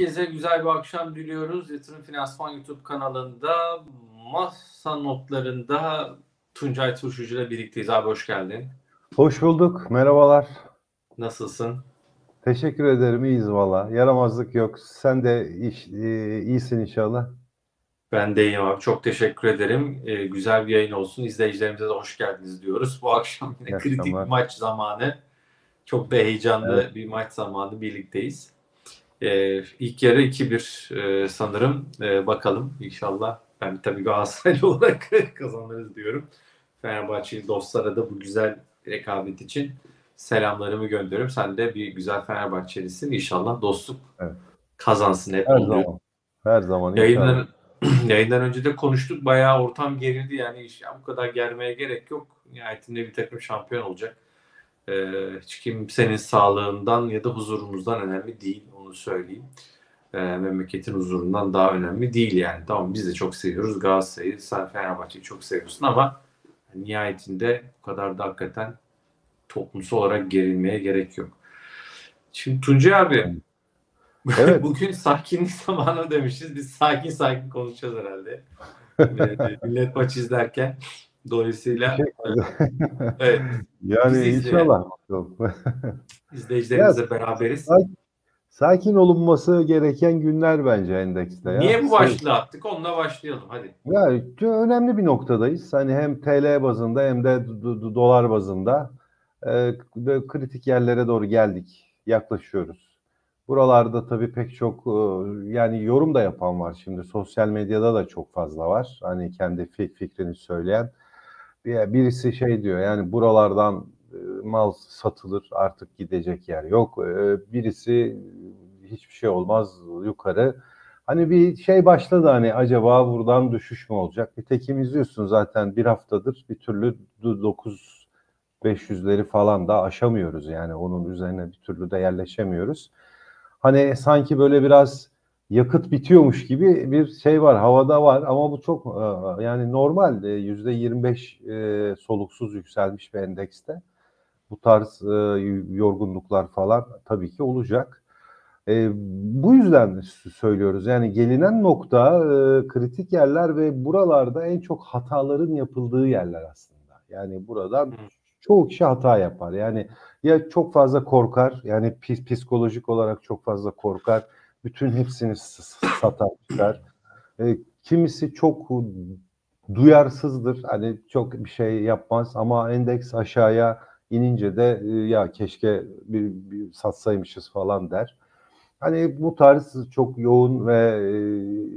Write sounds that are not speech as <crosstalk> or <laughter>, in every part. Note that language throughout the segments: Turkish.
herkese güzel bir akşam diliyoruz. Yatırım Finansman YouTube kanalında masa notlarında Tuncay Turşucu ile birlikteyiz. Abi hoş geldin. Hoş bulduk. Merhabalar. Nasılsın? Teşekkür ederim. İyiyiz valla. Yaramazlık yok. Sen de iş, e, iyisin inşallah. Ben de iyiyim abi. Çok teşekkür ederim. Ee, güzel bir yayın olsun. İzleyicilerimize de hoş geldiniz diyoruz. Bu akşam yine kritik maç zamanı. Çok da heyecanlı Evet. bir maç zamanı birlikteyiz. Ee, ilk yarı 2-1 e, sanırım. Ee, bakalım inşallah. Ben tabii Galatasaraylı <laughs> olarak kazanırız diyorum. Fenerbahçeli dostlara da bu güzel rekabet için selamlarımı gönderiyorum. Sen de bir güzel Fenerbahçelisin. İnşallah dostluk Evet. kazansın hep Her oluyor. zaman. Her zaman inşallah. Yayından, <clears throat> yayından önce de konuştuk. Bayağı ortam gerildi. Yani iş, ya bu kadar germeye gerek yok. Nihayetinde bir takım şampiyon olacak. Ee, hiç kimsenin sağlığından ya da huzurumuzdan önemli değil. Onu söyleyeyim. Ee, memleketin huzurundan daha önemli değil yani. Tamam biz de çok seviyoruz Galatasaray'ı. Sen Fenerbahçe'yi çok seviyorsun ama nihayetinde bu kadar da hakikaten toplumsal olarak gerilmeye gerek yok. Şimdi Tuncay abi Evet. <laughs> Bugün sakinlik zamanı demişiz. Biz sakin sakin konuşacağız herhalde. Ee, Millet maç izlerken. Dolayısıyla <laughs> evet, Yani izleyen. inşallah. izleyicilerimizle beraberiz. Sakin olunması gereken günler bence endekste. Ya. Niye bu başlığı attık? Onunla başlayalım. Hadi. Ya önemli bir noktadayız. Hani hem TL bazında hem de do- do- dolar bazında e, kritik yerlere doğru geldik, yaklaşıyoruz. Buralarda tabii pek çok e, yani yorum da yapan var şimdi. Sosyal medyada da çok fazla var. Hani kendi fik- fikrini söyleyen. Bir- Birisi şey diyor yani buralardan mal satılır artık gidecek yer yok. E, Birisi hiçbir şey olmaz yukarı. Hani bir şey başladı hani acaba buradan düşüş mü olacak? Nitekim izliyorsun zaten bir haftadır bir türlü 9 500'leri falan da aşamıyoruz yani onun üzerine bir türlü de yerleşemiyoruz. Hani sanki böyle biraz yakıt bitiyormuş gibi bir şey var havada var ama bu çok e, yani normal e, yüzde 25 e, soluksuz yükselmiş bir endekste. Bu tarz e, yorgunluklar falan tabii ki olacak. E, bu yüzden söylüyoruz. Yani gelinen nokta e, kritik yerler ve buralarda en çok hataların yapıldığı yerler aslında. Yani buradan çoğu kişi hata yapar. Yani ya çok fazla korkar, yani psikolojik olarak çok fazla korkar. Bütün hepsini satar çıkar. E, kimisi çok duyarsızdır. Hani çok bir şey yapmaz ama endeks aşağıya inince de e, ya keşke bir, bir satsaymışız falan der. Hani bu tarz çok yoğun ve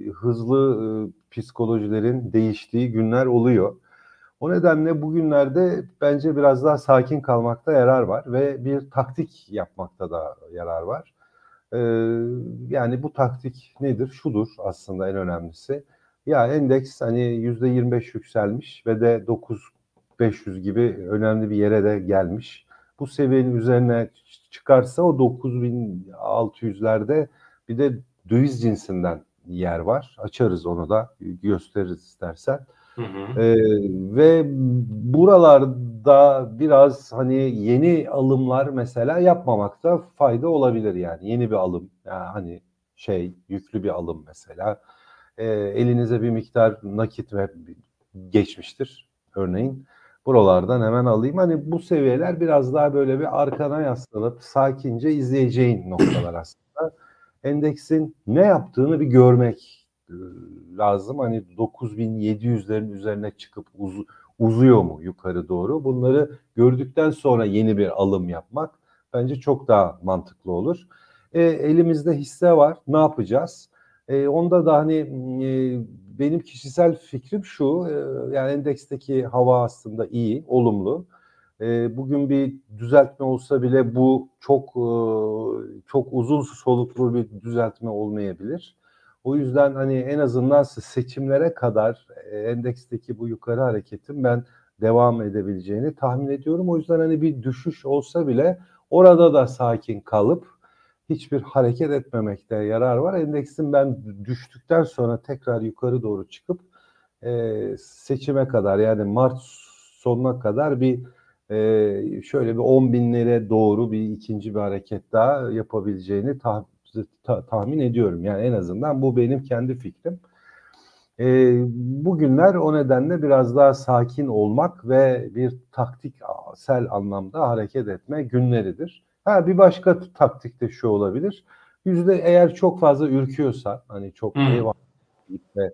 e, hızlı e, psikolojilerin değiştiği günler oluyor. O nedenle bugünlerde bence biraz daha sakin kalmakta yarar var ve bir taktik yapmakta da yarar var. Ee, yani bu taktik nedir? Şudur aslında en önemlisi. Ya endeks hani yüzde 25 yükselmiş ve de 9500 gibi önemli bir yere de gelmiş. Bu seviyenin üzerine çıkarsa o 9600'lerde bir de döviz cinsinden yer var. Açarız onu da gösteririz istersen. Hı hı. Ee, ve buralarda biraz hani yeni alımlar mesela yapmamakta fayda olabilir yani yeni bir alım yani hani şey yüklü bir alım mesela Ee, elinize bir miktar nakit ve geçmiştir örneğin buralardan hemen alayım hani bu seviyeler biraz daha böyle bir arkana yaslanıp sakince izleyeceğin noktalar aslında endeksin ne yaptığını bir görmek e, lazım. Hani 9700'lerin üzerine çıkıp uz- uzuyor mu yukarı doğru? Bunları gördükten sonra yeni bir alım yapmak bence çok daha mantıklı olur. E, elimizde hisse var. Ne yapacağız? E, onda da hani e, benim kişisel fikrim şu. e, yani endeksteki hava aslında iyi, olumlu. E, bugün bir düzeltme olsa bile bu çok e, çok uzun soluklu bir düzeltme olmayabilir. O yüzden hani en azından seçimlere kadar e, endeksteki bu yukarı hareketin ben devam edebileceğini tahmin ediyorum. O yüzden hani bir düşüş olsa bile orada da sakin kalıp hiçbir hareket etmemekte yarar var. Endeksin ben düştükten sonra tekrar yukarı doğru çıkıp e, seçime kadar yani Mart sonuna kadar bir e, şöyle bir 10 binlere doğru bir ikinci bir hareket daha yapabileceğini tah- ta- tahmin ediyorum. Yani en azından bu benim kendi fikrim. E, bugünler o nedenle biraz daha sakin olmak ve bir taktiksel anlamda hareket etme günleridir. Ha bir başka taktik de şu olabilir. Yüzde eğer çok fazla ürküyorsa hani çok Hmm. eyvah gitme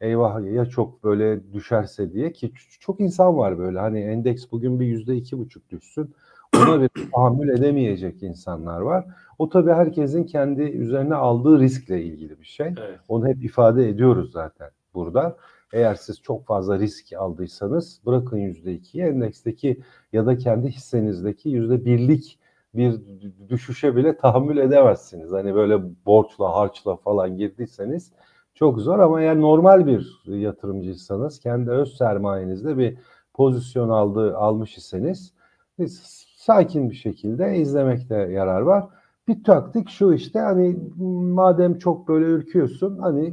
eyvah ya çok böyle düşerse diye ki çok insan var böyle hani endeks bugün bir yüzde iki buçuk düşsün ona bir <clears throat> tahammül edemeyecek insanlar var. O tabii herkesin kendi üzerine aldığı riskle ilgili bir şey. Evet. Onu hep ifade ediyoruz zaten burada. Eğer siz çok fazla risk aldıysanız bırakın yüzde ikiyi endeksteki ya da kendi hissenizdeki yüzde birlik bir düşüşe bile tahammül edemezsiniz. Hani böyle borçla harçla falan girdiyseniz çok zor ama eğer normal bir yatırımcıysanız kendi öz sermayenizde bir pozisyon aldığı almış iseniz siz sakin bir şekilde izlemekte yarar var. Bir taktik şu işte hani madem çok böyle ürküyorsun hani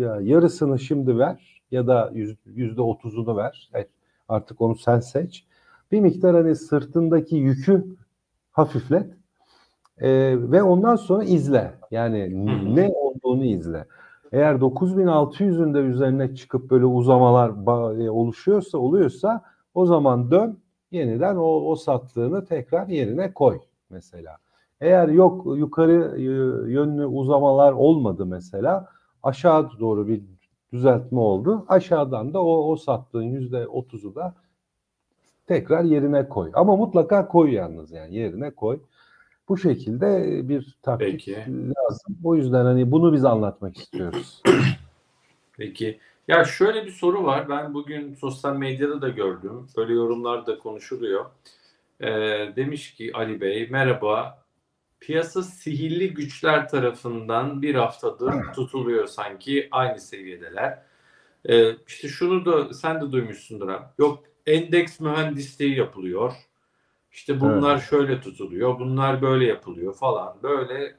ya yarısını şimdi ver ya da yüz- yüzde otuzunu ver. Evet, Artık onu sen seç. Bir miktar hani sırtındaki yükü hafiflet Ee, ve ondan sonra izle. Yani ne olduğunu izle. Eğer 9600'ün de üzerine çıkıp böyle uzamalar e, oluşuyorsa oluyorsa o zaman dön yeniden o, o sattığını tekrar yerine koy mesela. Eğer yok yukarı e, yönlü uzamalar olmadı mesela aşağı doğru bir düzeltme oldu. Aşağıdan da o, o sattığın yüzde otuzu da tekrar yerine koy. Ama mutlaka koy yalnız yani yerine koy. Bu şekilde bir taktik Peki. lazım. O yüzden hani bunu biz anlatmak istiyoruz. <clears throat> Peki. Ya şöyle bir soru var. Ben bugün sosyal medyada da gördüm. Böyle yorumlar da konuşuluyor. Ee, demiş ki Ali Bey merhaba. Piyasa sihirli güçler tarafından bir haftadır <clears throat> tutuluyor sanki aynı seviyedeler. Ee, işte şunu da sen de duymuşsundur abi. Yok endeks mühendisliği yapılıyor. İşte bunlar şöyle tutuluyor, bunlar böyle yapılıyor falan. Böyle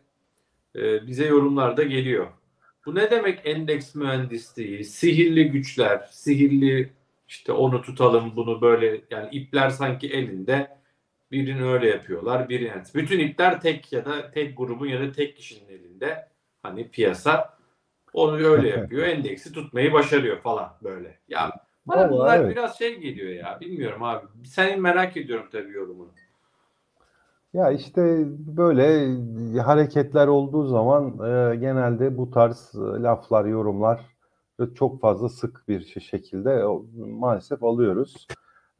e, bize yorumlar da geliyor. Bu ne demek endeks mühendisliği? Sihirli güçler, sihirli işte onu tutalım, bunu böyle yani ipler sanki elinde birini öyle yapıyorlar, birini yani bütün ipler tek ya da tek grubun ya da tek kişinin elinde. Hani piyasa onu öyle <laughs> yapıyor, endeksi tutmayı başarıyor falan böyle. Ya bana Vallahi bunlar evet. biraz şey geliyor ya. Bilmiyorum abi. Senin merak ediyorum tabii yorumunu. Ya işte böyle hareketler olduğu zaman e, genelde bu tarz e, laflar, yorumlar çok fazla sık bir şekilde maalesef alıyoruz.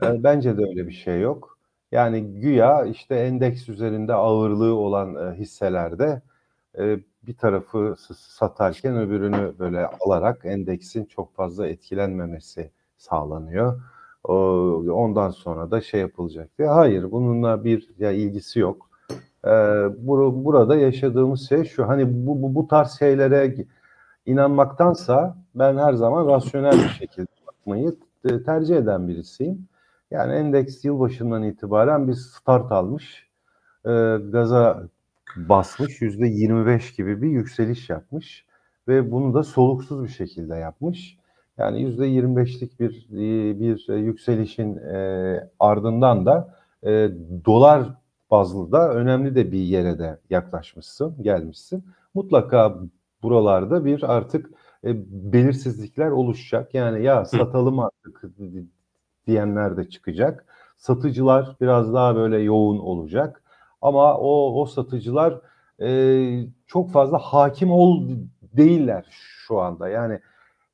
E, <laughs> bence de öyle bir şey yok. Yani güya işte endeks üzerinde ağırlığı olan e, hisselerde e, bir tarafı satarken öbürünü böyle alarak endeksin çok fazla etkilenmemesi sağlanıyor. Ondan sonra da şey yapılacak diye. Hayır, bununla bir ya ilgisi yok. Ee, bur- burada yaşadığımız şey şu. Hani bu, bu, bu tarz şeylere inanmaktansa ben her zaman rasyonel bir şekilde bakmayı te- tercih eden birisiyim. Yani endeks yılbaşından itibaren bir start almış. Ee, gaza basmış. Yüzde 25 gibi bir yükseliş yapmış. Ve bunu da soluksuz bir şekilde yapmış. Yani yüzde 25'lik bir bir yükselişin e, ardından da e, dolar bazlı da önemli de bir yere de yaklaşmışsın, gelmişsin. Mutlaka buralarda bir artık e, belirsizlikler oluşacak. Yani ya satalım artık diyenler de çıkacak. Satıcılar biraz daha böyle yoğun olacak. Ama o o satıcılar e, çok fazla hakim ol değiller şu anda. Yani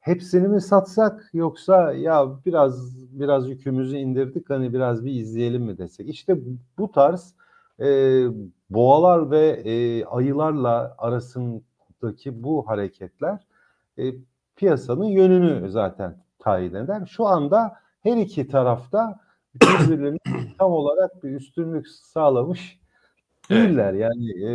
hepsini mi satsak yoksa ya biraz biraz yükümüzü indirdik hani biraz bir izleyelim mi desek. İşte bu tarz e, boğalar ve e, ayılarla arasındaki bu hareketler e, piyasanın yönünü zaten tayin eder. Şu anda her iki tarafta birbirlerine <coughs> tam olarak bir üstünlük sağlamış değiller. Yani e,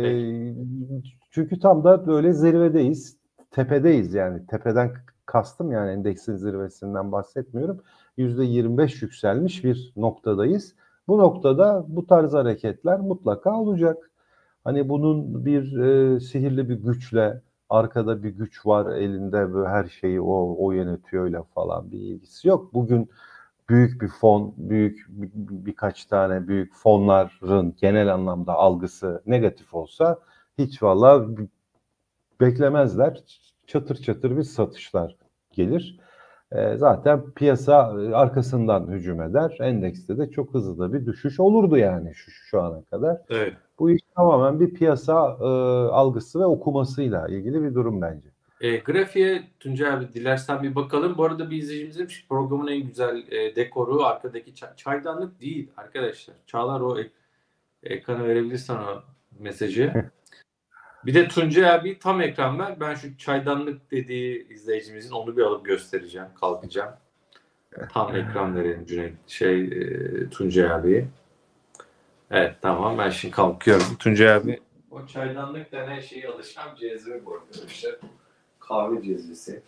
çünkü tam da böyle zirvedeyiz, tepedeyiz yani tepeden kastım yani endeksin zirvesinden bahsetmiyorum. Yüzde 25 yükselmiş bir noktadayız. Bu noktada bu tarz hareketler mutlaka olacak. Hani bunun bir e, sihirli bir güçle arkada bir güç var elinde böyle her şeyi o o yönetiyorla falan bir ilgisi yok. Bugün büyük bir fon, büyük bir, birkaç tane büyük fonların genel anlamda algısı negatif olsa hiç valla beklemezler. Çatır çatır bir satışlar gelir. E, zaten piyasa e, arkasından hücum eder. Endekste de çok hızlı da bir düşüş olurdu yani şu, şu ana kadar. Evet. Bu iş tamamen bir piyasa e, algısı ve okumasıyla ilgili bir durum bence. E, grafiğe Tuncay abi dilersen bir bakalım. Bu arada bir izleyicimiz demiş programın en güzel e, dekoru arkadaki çay, çaydanlık değil arkadaşlar. Çağlar o ek, ekrana verebilirsen o mesajı. <laughs> bir de Tuncay abi tam ekran ver. Ben şu çaydanlık dediği izleyicimizin onu bir alıp göstereceğim. Kalkacağım. Tam ekran verelim Cüneyt. Şey e, Tuncay abi. Evet tamam ben şimdi kalkıyorum. Tuncay abi. O çaydanlık denen şeyi alışan cezve bu arkadaşlar kahve cezvesi.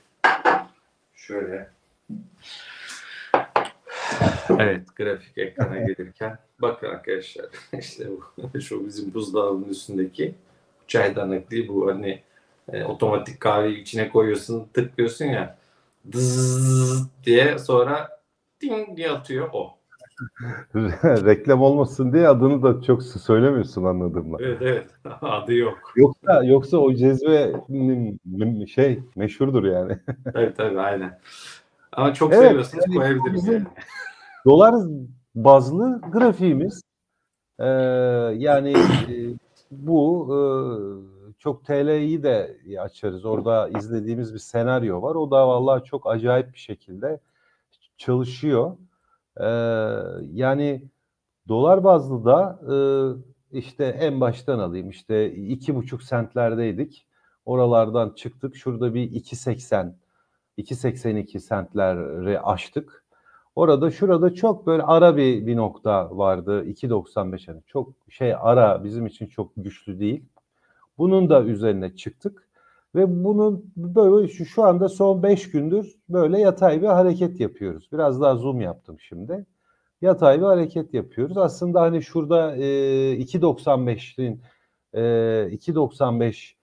Şöyle. Evet grafik ekrana gelirken bakın arkadaşlar <laughs> işte bu şu bizim buzdolabının üstündeki çaydanlık değil bu hani e, otomatik kahveyi içine koyuyorsun tıklıyorsun ya dız diye sonra ding diye atıyor o. <laughs> Reklam olmasın diye adını da çok söylemiyorsun anladığımla. Evet evet <laughs> adı yok. Yoksa yoksa o cezve şey meşhurdur yani. <laughs> tabii tabii aynen. Ama çok Evet, seviyorsanız yani koyabiliriz bizim- yani. Dolar bazlı grafiğimiz Ee, yani e, bu e, çok TL'yi de açarız. Orada izlediğimiz bir senaryo var. O da vallahi çok acayip bir şekilde çalışıyor. Ee, yani dolar bazlı da e, işte en baştan alayım işte iki buçuk sentlerdeydik. Oralardan çıktık. Şurada bir 2.80 2.82 sentleri aştık. Orada şurada çok böyle ara bir, bir nokta vardı. 2.95 yani çok şey ara bizim için çok güçlü değil. Bunun da üzerine çıktık. Ve bunun böyle şu, şu anda son 5 gündür böyle yatay bir hareket yapıyoruz. Biraz daha zoom yaptım şimdi. Yatay bir hareket yapıyoruz. Aslında hani şurada e, 2.95'in e, 2.95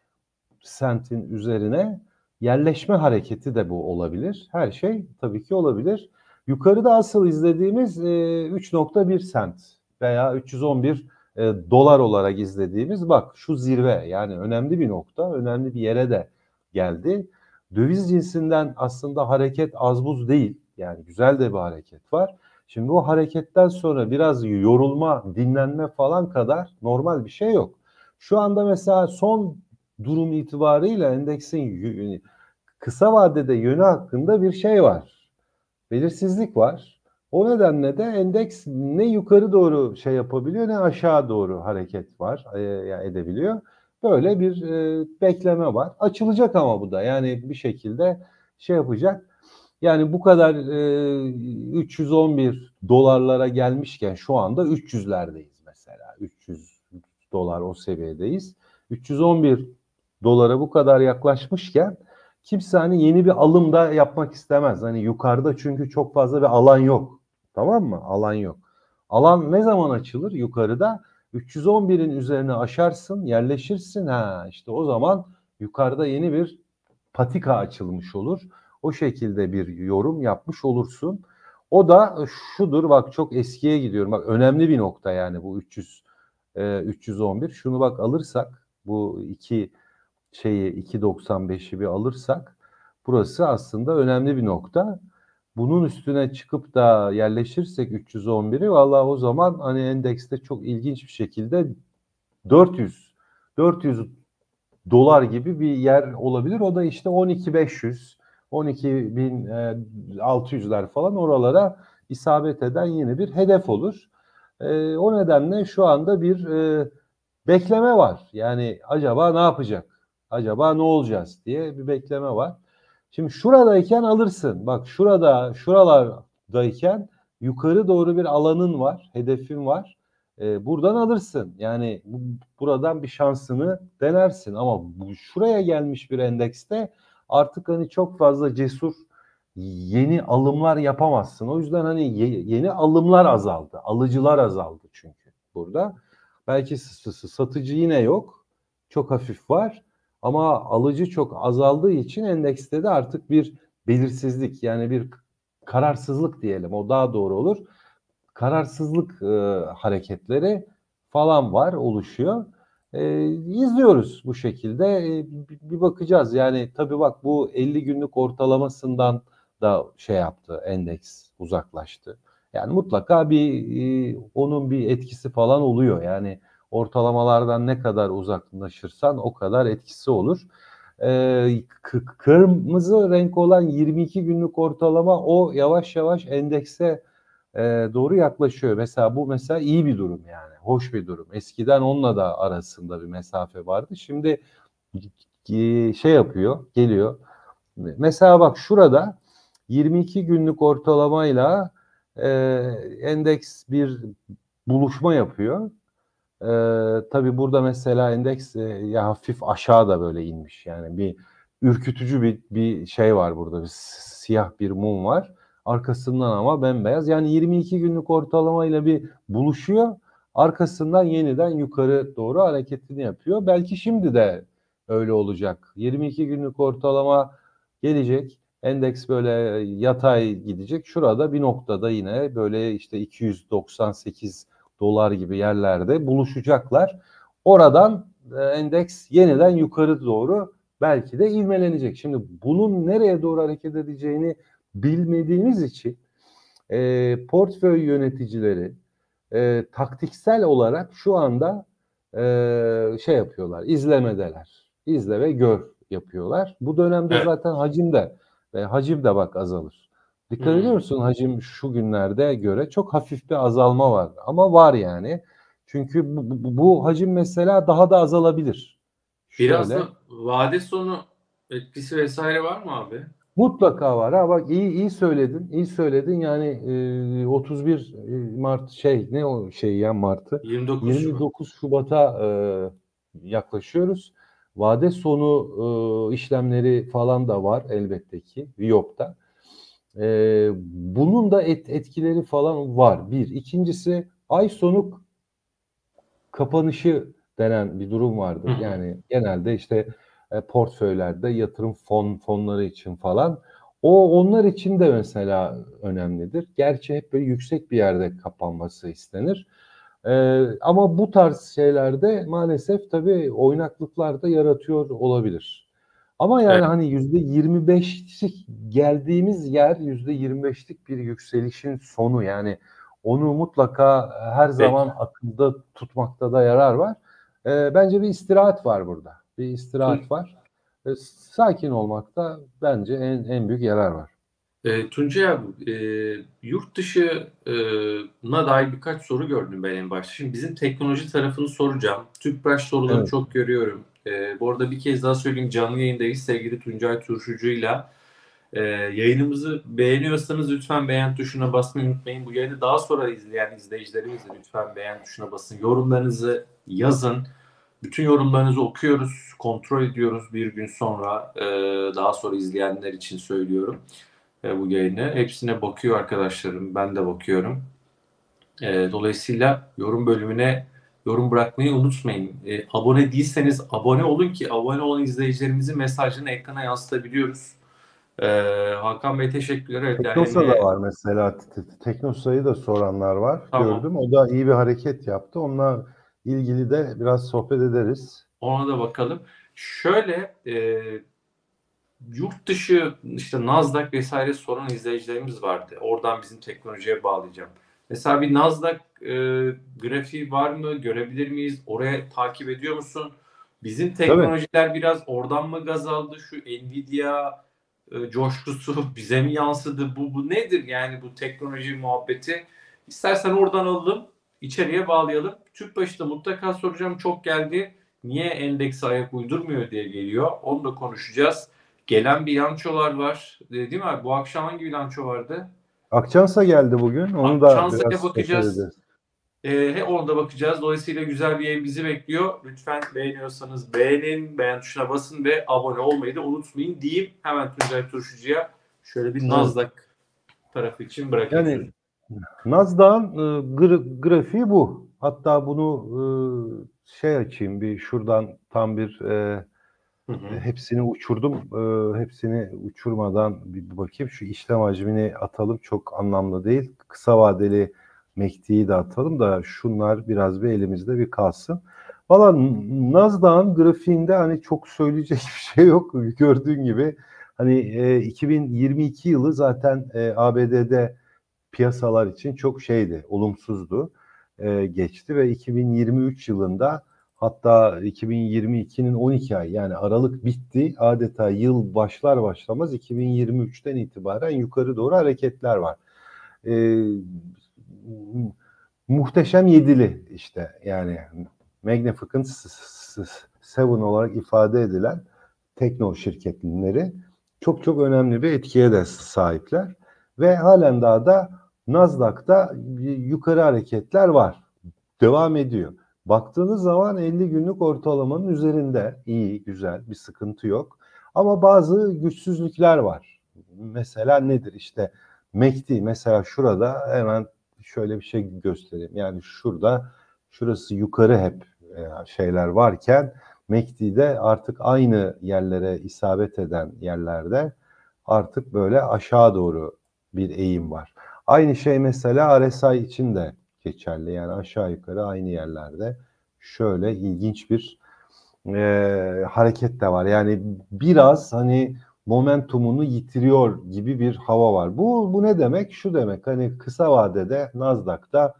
sentin üzerine yerleşme hareketi de bu olabilir. Her şey tabii ki olabilir. Yukarıda asıl izlediğimiz e, 3.1 sent veya 311 e, dolar olarak izlediğimiz bak şu zirve yani önemli bir nokta, önemli bir yere de geldi. Döviz cinsinden aslında hareket az buz değil. Yani güzel de bir hareket var. Şimdi bu hareketten sonra biraz yorulma, dinlenme falan kadar normal bir şey yok. Şu anda mesela son durum itibarıyla endeksin kısa vadede yönü hakkında bir şey var. Belirsizlik var. O nedenle de endeks ne yukarı doğru şey yapabiliyor ne aşağı doğru hareket var e, edebiliyor. Böyle bir e, bekleme var. Açılacak ama bu da yani bir şekilde şey yapacak. Yani bu kadar e, 311 dolarlara gelmişken şu anda 300'lerdeyiz mesela. 300 dolar o seviyedeyiz. 311 dolara bu kadar yaklaşmışken kimse hani yeni bir alım da yapmak istemez. Hani yukarıda çünkü çok fazla bir alan yok. Tamam mı? Alan yok. Alan ne zaman açılır? Yukarıda 311'in üzerine aşarsın, yerleşirsin. Ha işte o zaman yukarıda yeni bir patika açılmış olur. O şekilde bir yorum yapmış olursun. O da şudur bak çok eskiye gidiyorum. Bak önemli bir nokta yani bu 300 e, 311. Şunu bak alırsak bu iki şeyi 2.95'i bir alırsak burası aslında önemli bir nokta. Bunun üstüne çıkıp da yerleşirsek 311'i valla o zaman hani endekste çok ilginç bir şekilde 400 400 dolar gibi bir yer olabilir. O da işte 12.500 12.600'ler falan oralara isabet eden yeni bir hedef olur. E, o nedenle şu anda bir e, bekleme var. Yani acaba ne yapacak? Acaba ne olacağız diye bir bekleme var. Şimdi şuradayken alırsın. Bak şurada, şuralardayken yukarı doğru bir alanın var, hedefin var. Ee, buradan alırsın. Yani bu, buradan bir şansını denersin. Ama bu, şuraya gelmiş bir endekste artık hani çok fazla cesur yeni alımlar yapamazsın. O yüzden hani ye, yeni alımlar azaldı. Alıcılar azaldı çünkü burada. Belki satıcı yine yok. Çok hafif var. Ama alıcı çok azaldığı için endekste de artık bir belirsizlik yani bir kararsızlık diyelim o daha doğru olur. Kararsızlık e, hareketleri falan var oluşuyor. E, izliyoruz bu şekilde. E, bir bakacağız. Yani tabii bak bu 50 günlük ortalamasından da şey yaptı. Endeks uzaklaştı. Yani mutlaka bir e, onun bir etkisi falan oluyor. Yani ortalamalardan ne kadar uzaklaşırsan o kadar etkisi olur. E, kırmızı renk olan 22 günlük ortalama o yavaş yavaş endekse e, doğru yaklaşıyor. Mesela bu mesela iyi bir durum yani. Hoş bir durum. Eskiden onunla da arasında bir mesafe vardı. Şimdi şey yapıyor, geliyor. Mesela bak şurada 22 günlük ortalamayla e, endeks bir buluşma yapıyor. E, tabii burada mesela endeks e, ya hafif aşağıda böyle inmiş. Yani bir ürkütücü bir, bir şey var burada. Bir siyah bir mum var. Arkasından ama bembeyaz. Yani 22 günlük ortalamayla bir buluşuyor. Arkasından yeniden yukarı doğru hareketini yapıyor. Belki şimdi de öyle olacak. 22 günlük ortalama gelecek. Endeks böyle yatay gidecek. Şurada bir noktada yine böyle işte 298 dolar gibi yerlerde buluşacaklar. Oradan e, endeks yeniden yukarı doğru belki de ivmelenecek. Şimdi bunun nereye doğru hareket edeceğini bilmediğimiz için e, portföy yöneticileri e, taktiksel olarak şu anda e, şey yapıyorlar, izlemedeler. İzle ve gör yapıyorlar. Bu dönemde evet. zaten hacim de ve hacim de bak azalır. Dikkat hmm. ediyor musun hacim şu günlerde göre çok hafif bir azalma var ama var yani. Çünkü bu, bu, bu hacim mesela daha da azalabilir. Biraz Şöyle. da vade sonu etkisi vesaire var mı abi? Mutlaka var. Ha bak iyi iyi söyledin. iyi söyledin. Yani e, 31 Mart şey ne o şey ya Mart'ı? 29, 29 Şubat'a e, yaklaşıyoruz. Vade sonu e, işlemleri falan da var elbette ki Viyop'ta. E, bunun da et, etkileri falan var. Bir. İkincisi ay sonu kapanışı denen bir durum vardır. Hı. Yani genelde işte e, portföylerde yatırım fon fonları için falan. O onlar için de mesela önemlidir. Gerçi hep böyle yüksek bir yerde kapanması istenir. Ee, ama bu tarz şeylerde maalesef tabii oynaklıklar da yaratıyor olabilir. Ama yani evet. hani yüzde 25'lik geldiğimiz yer yüzde 25'lik bir yükselişin sonu yani onu mutlaka her zaman evet. akılda tutmakta da yarar var. Ee, bence bir istirahat var burada bir istirahat var. E, sakin olmakta bence en en büyük yarar var. E, Tuncay abi, e, yurt dışına dair birkaç soru gördüm ben en başta. Şimdi bizim teknoloji tarafını soracağım. Tüpraş soruları evet. çok görüyorum. E, bu arada bir kez daha söyleyeyim canlı yayındayız sevgili Tuncay Turşucu'yla. E, yayınımızı beğeniyorsanız lütfen beğen tuşuna basmayı unutmayın. Bu yayını daha sonra izleyen izleyicilerimiz de lütfen beğen tuşuna basın. Yorumlarınızı yazın. Bütün yorumlarınızı okuyoruz, kontrol ediyoruz bir gün sonra. E, daha sonra izleyenler için söylüyorum e, bu yayını. Hepsine bakıyor arkadaşlarım, ben de bakıyorum. E, dolayısıyla yorum bölümüne yorum bırakmayı unutmayın. E, abone değilseniz abone olun ki abone olan izleyicilerimizin mesajını ekrana yansıtabiliyoruz. E, Hakan Bey teşekkürler. Evet, Teknosa yani, da var mesela. Teknosa'yı da soranlar var. Tamam. Gördüm. O da iyi bir hareket yaptı. Onlar ilgili de biraz sohbet ederiz. Ona da bakalım. Şöyle e, yurt dışı işte Nasdaq vesaire soran izleyicilerimiz vardı. Oradan bizim teknolojiye bağlayacağım. Mesela bir Nasdaq e, grafiği var mı? Görebilir miyiz? Oraya takip ediyor musun? Bizim teknolojiler Tabii. biraz oradan mı gaz aldı? Şu Nvidia e, coşkusu <laughs> bize mi yansıdı? Bu, bu nedir yani bu teknoloji muhabbeti? İstersen oradan alalım içeriye bağlayalım. Tüpraş'ta mutlaka soracağım çok geldi. Niye endeks ayak uydurmuyor diye geliyor. Onu da konuşacağız. Gelen bilançolar var. Değil mi abi? Bu akşam hangi bilanço vardı? Akçansa geldi bugün. Onu da Akçansa'ya bakacağız. Ee, ona da bakacağız. Dolayısıyla güzel bir yayın bizi bekliyor. Lütfen beğeniyorsanız beğenin, beğen tuşuna basın ve abone olmayı da unutmayın diyeyim. Hemen Tuncay Turşucu'ya şöyle bir Nasdaq tarafı için bırakayım. Yani Nasdaq'ın e, gra- grafiği bu. Hatta bunu e, şey açayım bir şuradan tam bir e, hı hı. hepsini uçurdum. E, hepsini uçurmadan bir bakayım. Şu işlem hacmini atalım. Çok anlamlı değil. Kısa vadeli mektiği de atalım da şunlar biraz bir elimizde bir kalsın. Valla Nasdaq'ın grafiğinde hani çok söyleyecek <laughs> bir şey yok gördüğün gibi. Hani e, 2022 yılı zaten e, ABD'de piyasalar için çok şeydi, olumsuzdu, e, geçti ve 2023 yılında hatta 2022'nin 12 ay yani Aralık bitti. Adeta yıl başlar başlamaz 2023'ten itibaren yukarı doğru hareketler var. E, muhteşem yedili işte yani Magnificent Seven olarak ifade edilen tekno şirketleri çok çok önemli bir etkiye de sahipler. Ve halen daha da Nasdaq'ta yukarı hareketler var. Devam ediyor. Baktığınız zaman 50 günlük ortalamanın üzerinde iyi, güzel, bir sıkıntı yok. Ama bazı güçsüzlükler var. Mesela nedir? İşte MACD mesela şurada hemen şöyle bir şey göstereyim. Yani şurada şurası yukarı hep e, şeyler varken MACD'de artık aynı yerlere isabet eden yerlerde artık böyle aşağı doğru bir eğim var. Aynı şey mesela RSI için de geçerli. Yani aşağı yukarı aynı yerlerde şöyle ilginç bir e, hareket de var. Yani biraz hani momentumunu yitiriyor gibi bir hava var. Bu bu ne demek? Şu demek hani kısa vadede Nasdaq'ta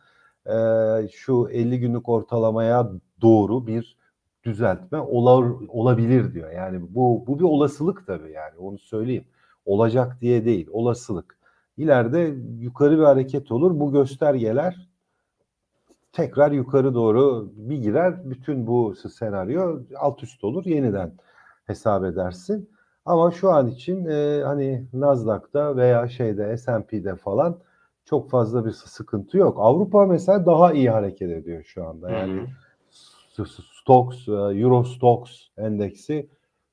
e, şu 50 günlük ortalamaya doğru bir düzeltme olar, olabilir diyor. Yani bu bu bir olasılık tabii yani onu söyleyeyim. Olacak diye değil, olasılık. İleride yukarı bir hareket olur. Bu göstergeler tekrar yukarı doğru bir girer. Bütün bu senaryo alt üst olur. Yeniden hesap edersin. Ama şu an için e, hani Nasdaq'ta veya şeyde S&P'de falan çok fazla bir sıkıntı yok. Avrupa mesela daha iyi hareket ediyor şu anda. Yani Stox, e, Euro Stox endeksi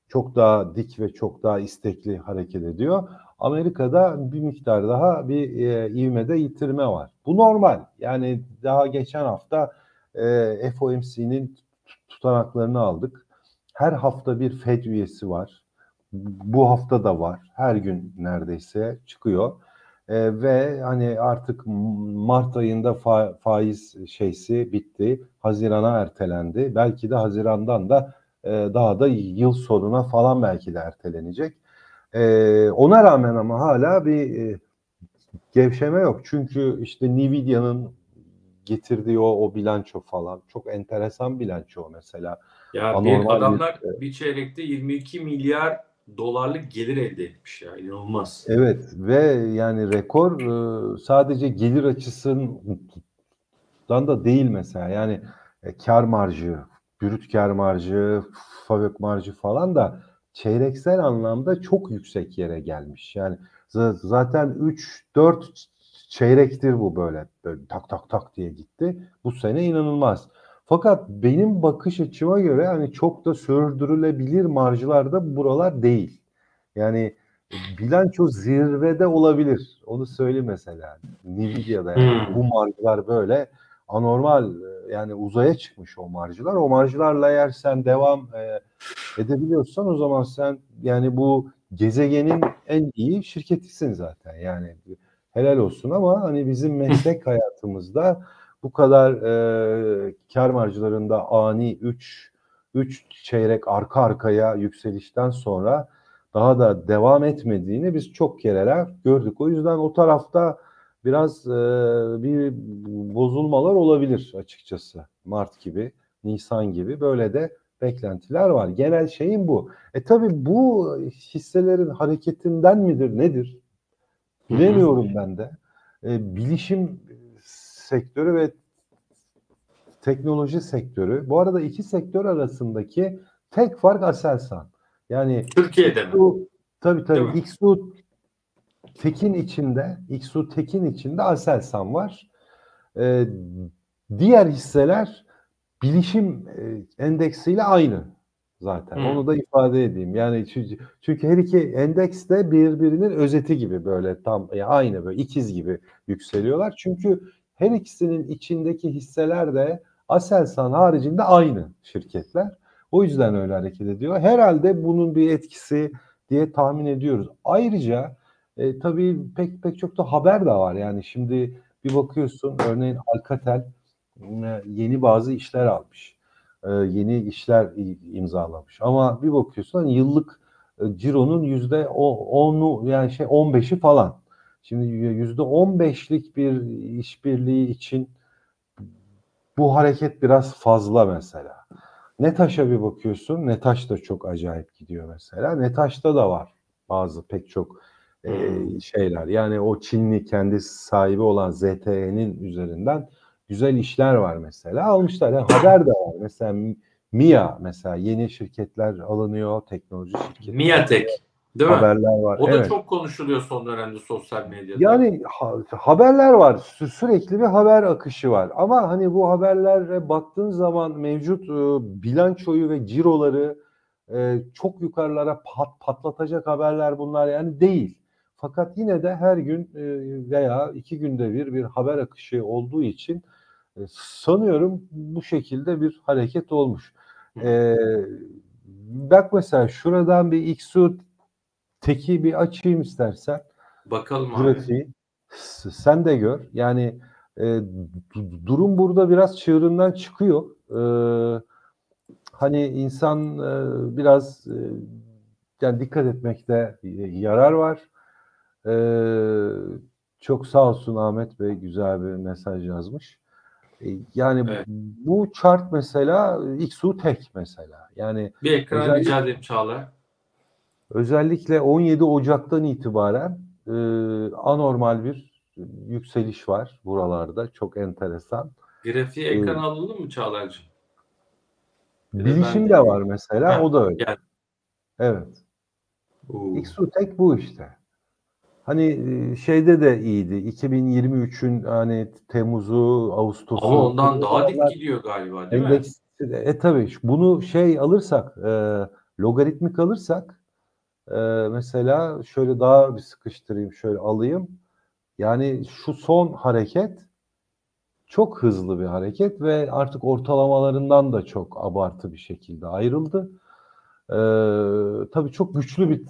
çok daha dik ve çok daha istekli hareket ediyor. Amerika'da bir miktar daha bir e, ivmede yitirme var. Bu normal. Yani daha geçen hafta e, FOMC'nin tutanaklarını aldık. Her hafta bir Fed üyesi var. Bu hafta da var. Her gün neredeyse çıkıyor. E, ve hani artık Mart ayında fa, faiz şeysi bitti. Hazirana ertelendi. Belki de Haziran'dan da e, daha da yıl sonuna falan belki de ertelenecek. E, ona rağmen ama hala bir e, gevşeme yok. Çünkü işte Nvidia'nın getirdiği o, o bilanço falan çok enteresan bilanço mesela. Ya Anormal bir adamlar bir, bir çeyrekte 22 milyar dolarlık gelir elde etmiş ya inanılmaz. Evet ve yani rekor e, sadece gelir açısından da değil mesela yani e, kar marjı, brüt kar marjı, fabrik marjı falan da çeyreksel anlamda çok yüksek yere gelmiş. Yani zaten 3-4 çeyrektir bu böyle, böyle tak tak tak diye gitti. Bu sene inanılmaz. Fakat benim bakış açıma göre hani çok da sürdürülebilir marjlarda buralar değil. Yani bilanço zirvede olabilir. Onu söyle mesela. Nvidia'da yani hmm. bu marjlar böyle anormal yani uzaya çıkmış o marjlar. O marjlarla eğer sen devam e, edebiliyorsan o zaman sen yani bu gezegenin en iyi şirketisin zaten. Yani helal olsun ama hani bizim <laughs> meslek hayatımızda bu kadar e, kar marjlarında ani 3 3 çeyrek arka arkaya yükselişten sonra daha da devam etmediğini biz çok kereler gördük. O yüzden o tarafta biraz e, bir bozulmalar olabilir açıkçası. Mart gibi, Nisan gibi böyle de beklentiler var. Genel şeyin bu. E tabi bu hisselerin hareketinden midir nedir? Bilemiyorum ben de. E, bilişim sektörü ve teknoloji sektörü. Bu arada iki sektör arasındaki tek fark Aselsan. Yani Türkiye'de XU, mi? Tabii tabii. XU Tekin içinde, XU Tekin içinde Aselsan var. Ee, diğer hisseler bilişim e, endeksiyle aynı zaten. Hmm. Onu da ifade edeyim. Yani çünkü, çünkü her iki endeks de birbirinin özeti gibi böyle tam yani aynı böyle ikiz gibi yükseliyorlar. Çünkü her ikisinin içindeki hisseler de Aselsan haricinde aynı şirketler. O yüzden öyle hareket ediyor. Herhalde bunun bir etkisi diye tahmin ediyoruz. Ayrıca e, tabii pek pek çok da haber de var. Yani şimdi bir bakıyorsun örneğin Alcatel yeni bazı işler almış. e, yeni işler imzalamış. Ama bir bakıyorsun hani yıllık e, cironun yüzde onu yani şey 15'i falan. Şimdi yüzde 15'lik bir işbirliği için bu hareket biraz fazla mesela. Netaş'a bir bakıyorsun. Netaş da çok acayip gidiyor mesela. Netaş'ta da var bazı pek çok e, şeyler. Yani o Çinli kendi sahibi olan ZTE'nin üzerinden güzel işler var mesela. Almışlar. Yani haber de var. Mesela MIA mesela yeni şirketler alınıyor. Teknoloji şirketleri. MIATek. Değil haberler mi? var. O da evet. çok konuşuluyor son dönemde sosyal medyada. Yani ha, haberler var. Sü- sürekli bir haber akışı var. Ama hani bu haberlere baktığın zaman mevcut e, bilançoyu ve ciroları e, çok yukarılara pat, patlatacak haberler bunlar yani değil. Fakat yine de her gün e, veya iki günde bir bir haber akışı olduğu için e, sanıyorum bu şekilde bir hareket olmuş. E, bak mesela şuradan bir XU teki bir açayım istersen. Bakalım grafiği. abi. Sen de gör. Yani e, durum burada biraz çığırından çıkıyor. E, hani insan e, biraz e, yani dikkat etmekte yarar var. E, çok sağ olsun Ahmet Bey güzel bir mesaj yazmış. E, yani evet. bu chart mesela XU tek mesela. Yani bir ekran rica edeyim Çağla. Özellikle 17 Ocak'tan itibaren e, anormal bir yükseliş var buralarda. Çok enteresan. Grafiği e, ekran ee, alalım mı Çağlar'cığım? Bilişim de var mesela. Ha, o da öyle. Gel. Evet. XU tek bu işte. Hani e, şeyde de iyiydi. 2023'ün hani Temmuz'u, Ağustos'u. Ama ondan daha dik gidiyor galiba değil endeks, mi? E tabii bunu şey alırsak, e, logaritmik alırsak ee, mesela şöyle daha bir sıkıştırayım, şöyle alayım. Yani şu son hareket çok hızlı bir hareket ve artık ortalamalarından da çok abartı bir şekilde ayrıldı. Ee, tabii çok güçlü bir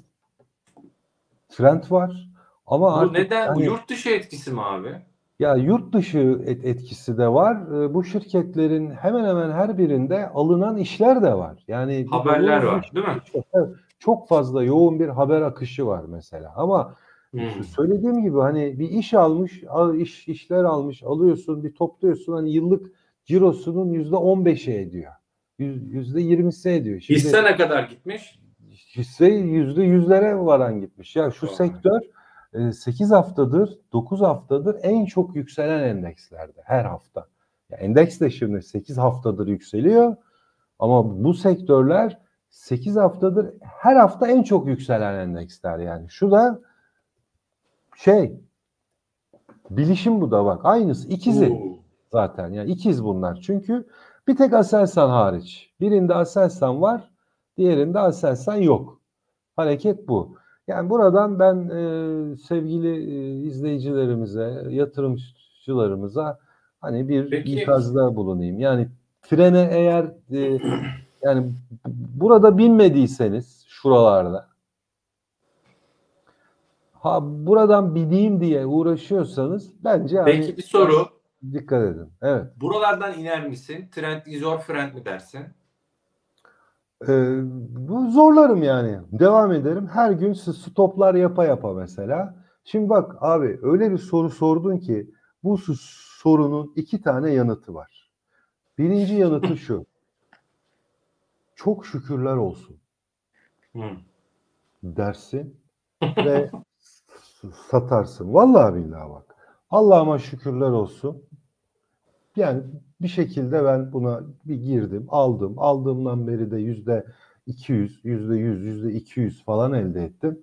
trend var. Ama Bu artık neden? Hani, bu yurt dışı etkisi mi abi? Ya yurt dışı et, etkisi de var. Ee, bu şirketlerin hemen hemen her birinde alınan işler de var. Yani haberler var, değil mi? Çok, çok fazla yoğun bir haber akışı var mesela. Ama hmm. söylediğim gibi hani bir iş almış, iş işler almış, alıyorsun, bir topluyorsun hani yıllık cirosunun yüzde on beşi ediyor. Yüzde yirmisi ediyor. Şimdi, hisse ne kadar gitmiş? Hisse yüzde yüzlere varan gitmiş. Ya şu oh. sektör 8 haftadır, 9 haftadır en çok yükselen endekslerde her hafta. Ya endeks de şimdi 8 haftadır yükseliyor ama bu sektörler 8 haftadır her hafta en çok yükselen endeksler yani. Şu da şey bilişim bu da bak aynısı ikizi Oo. zaten yani ikiz bunlar. Çünkü bir tek Aselsan hariç. Birinde Aselsan var, diğerinde Aselsan yok. Hareket bu. Yani buradan ben e, sevgili e, izleyicilerimize, yatırımcılarımıza hani bir Peki. ikazda bulunayım. Yani frene eğer e, yani burada binmediyseniz şuralarda ha buradan bineyim diye uğraşıyorsanız bence Peki hani, bir soru. Dikkat edin. Evet. Buralardan iner misin? Trend izor friend mi dersin? Ee, bu zorlarım yani. Devam ederim. Her gün stoplar yapa yapa mesela. Şimdi bak abi öyle bir soru sordun ki bu sorunun iki tane yanıtı var. Birinci yanıtı şu <laughs> çok şükürler olsun dersin <laughs> ve satarsın. Vallahi billahi bak. Allah'ıma şükürler olsun. Yani bir şekilde ben buna bir girdim, aldım. Aldığımdan beri de yüzde 200, yüzde 100, yüzde 200 falan elde ettim.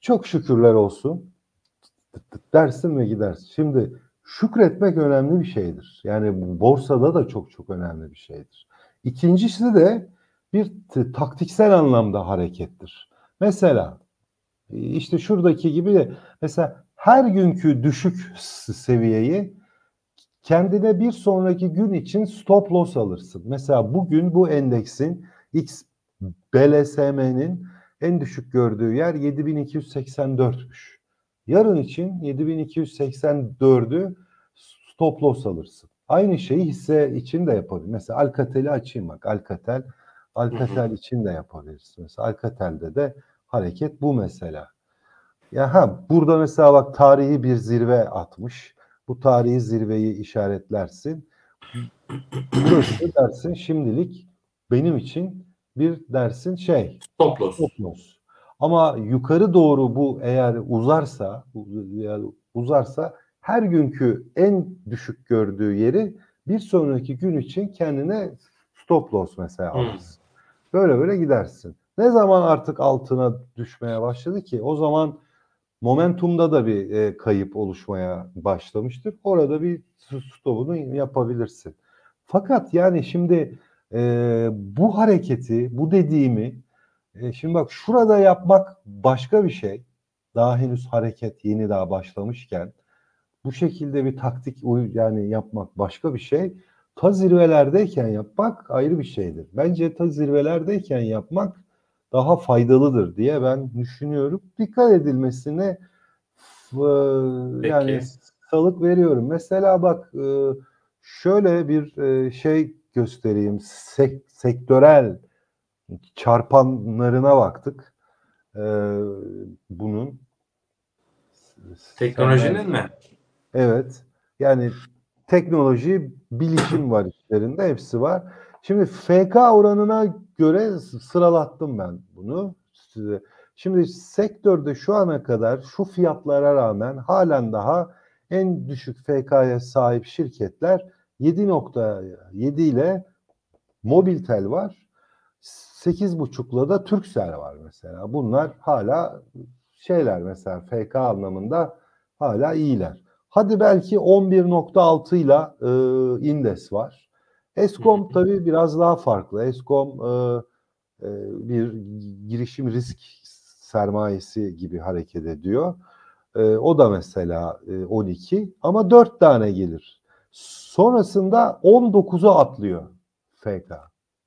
Çok şükürler olsun dersin ve gidersin. Şimdi şükretmek önemli bir şeydir. Yani borsada da çok çok önemli bir şeydir. İkincisi de bir taktiksel anlamda harekettir. Mesela işte şuradaki gibi de mesela her günkü düşük seviyeyi kendine bir sonraki gün için stop loss alırsın. Mesela bugün bu endeksin X BLSM'nin en düşük gördüğü yer 7284'müş. Yarın için 7284'ü stop loss alırsın. Aynı şeyi hisse için de yapabilir. Mesela Alcatel'i açayım bak. Alcatel, Alcatel için de yapabilirsin. Mesela Alcatel'de de hareket bu mesela. Ya ha burada mesela bak tarihi bir zirve atmış. Bu tarihi zirveyi işaretlersin. Burası dersin şimdilik benim için bir dersin şey stop loss. Stop loss. Ama yukarı doğru bu eğer uzarsa yani uzarsa her günkü en düşük gördüğü yeri bir sonraki gün için kendine stop loss mesela hmm. alırsın. Böyle böyle gidersin. Ne zaman artık altına düşmeye başladı ki o zaman momentumda da bir e, kayıp oluşmaya başlamıştır. Orada bir stopunu yapabilirsin. Fakat yani şimdi e, bu hareketi, bu dediğimi e, şimdi bak şurada yapmak başka bir şey. Daha henüz hareket yeni daha başlamışken bu şekilde bir taktik yani yapmak başka bir şey. Ta zirvelerdeyken yapmak ayrı bir şeydir. Bence ta zirvelerdeyken yapmak daha faydalıdır diye ben düşünüyorum. Dikkat edilmesine e, yani salık veriyorum. Mesela bak e, şöyle bir e, şey göstereyim. Sek, sektörel çarpanlarına baktık. Bunun teknolojinin mi? Evet. Yani teknoloji, bilişim var içlerinde hepsi var. Şimdi FK oranına göre sıralattım ben bunu size. Şimdi sektörde şu ana kadar şu fiyatlara rağmen halen daha en düşük FK'ya sahip şirketler 7.7 ile Mobiltel var. 8.5'la da Turkcell var mesela. Bunlar hala şeyler mesela FK anlamında hala iyiler. Hadi belki 11.6 ile e, Indes var. Eskom tabii biraz daha farklı. Eskom e, e, bir girişim risk sermayesi gibi hareket ediyor. E, o da mesela e, 12 ama 4 tane gelir. Sonrasında 19'a atlıyor FK.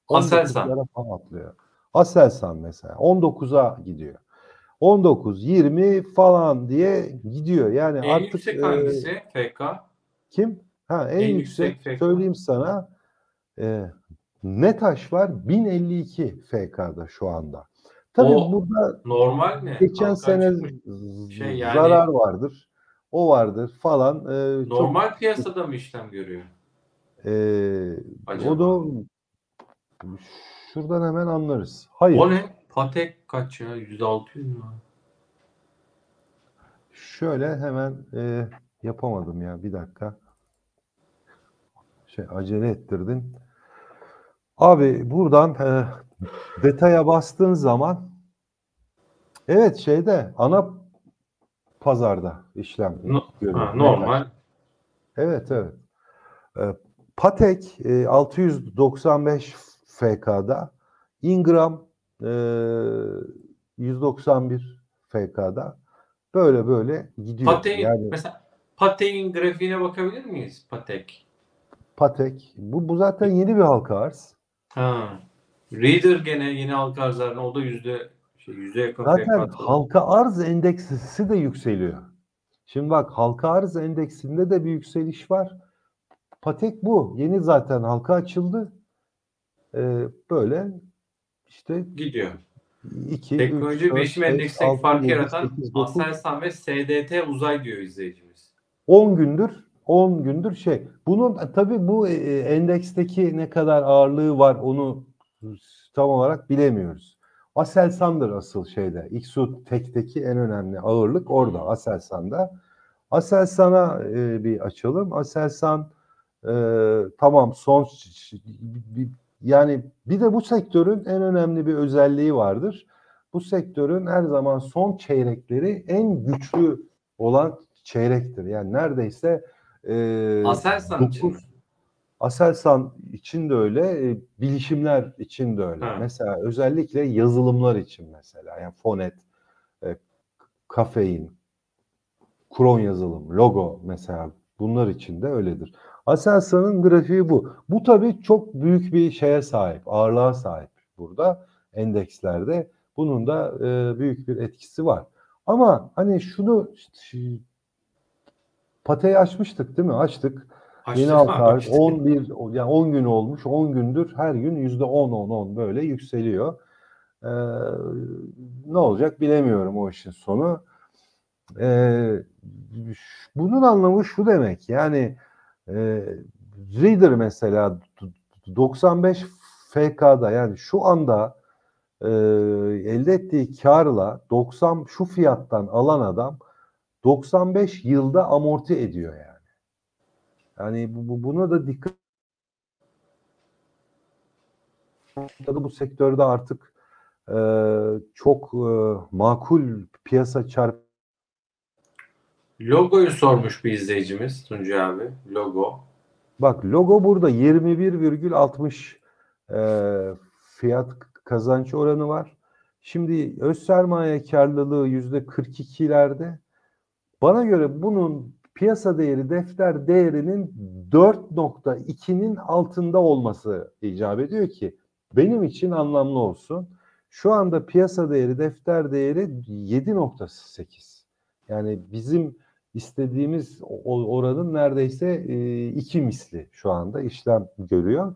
Aselsan. atlıyor. Aselsan mesela 19'a gidiyor. 19, 20 falan diye gidiyor. Yani en artık yüksek hangisi? E, FK? Kim? Ha en, en yüksek, yüksek söyleyeyim sana. E, Netaş var 1052 FK'da şu anda. Tabii o burada normal mi? Geçen Halka sene şey yani, zarar vardır. O vardır falan. E, normal çok, piyasada mı işlem görüyor? E, o da şuradan hemen anlarız. Hayır. O ne? Patek kaç ya? 106 mü? Şöyle hemen e, yapamadım ya bir dakika. Şey acele ettirdin. Abi buradan e, detaya bastığın zaman evet şeyde ana pazarda işlem no, ha, normal. Evet evet. E, Patek e, 695 FK'da Ingram e, 191 FK'da böyle böyle gidiyor. Patek, yani, mesela Patek'in grafiğine bakabilir miyiz? Patek. Patek. Bu, bu zaten yeni bir halka arz. Ha. Reader gene yeni halka arzlarına o da yüzde şey, yüzde yakın. Zaten halka arz endeksi de yükseliyor. Şimdi bak halka arz endeksinde de bir yükseliş var. Patek bu. Yeni zaten halka açıldı. Ee, böyle işte gidiyor. 2, Teknoloji 3, bilişim endeksindeki farkı yaratan Aselsan ve SDT Uzay diyor izleyicimiz. 10 gündür 10 gündür şey. Bunun tabii bu e, e, endeksteki ne kadar ağırlığı var onu tam olarak bilemiyoruz. Aselsan'dır asıl şeyde. İksu Tek'teki en önemli ağırlık orada Aselsan'da. Aselsan'a e, bir açalım. Aselsan e, tamam son yani bir de bu sektörün en önemli bir özelliği vardır. Bu sektörün her zaman son çeyrekleri en güçlü olan çeyrektir. Yani neredeyse e, Aselsan 9, için. Aselsan için de öyle, e, bilişimler için de öyle. Ha. Mesela özellikle yazılımlar için mesela. Yani Fonet, e, Kafein, Kron yazılım, logo mesela bunlar için de öyledir. Aselsan'ın grafiği bu. Bu tabii çok büyük bir şeye sahip, ağırlığa sahip burada endekslerde. Bunun da e, büyük bir etkisi var. Ama hani şunu Pate'yi açmıştık değil mi? Açtık. Yeni Açtık arz işte? 11 yani 10 gün olmuş. 10 gündür her gün yüzde 10 10 10 böyle yükseliyor. Ee, ne olacak bilemiyorum o işin sonu. Ee, bunun anlamı şu demek yani e, Reader mesela 95 FK'da yani şu anda e, elde ettiği karla 90 şu fiyattan alan adam 95 yılda amorti ediyor yani. Yani bu, bu- buna da dikkat bu sektörde artık e, çok e, makul piyasa çarp Logoyu sormuş bir izleyicimiz Tuncay abi. Logo. Bak logo burada 21,60 e, fiyat kazanç oranı var. Şimdi öz sermaye karlılığı yüzde 42'lerde. Bana göre bunun piyasa değeri defter değerinin 4.2'nin altında olması icap ediyor ki benim için anlamlı olsun. Şu anda piyasa değeri defter değeri 7.8. Yani bizim istediğimiz oranın neredeyse e, iki misli şu anda işlem görüyor.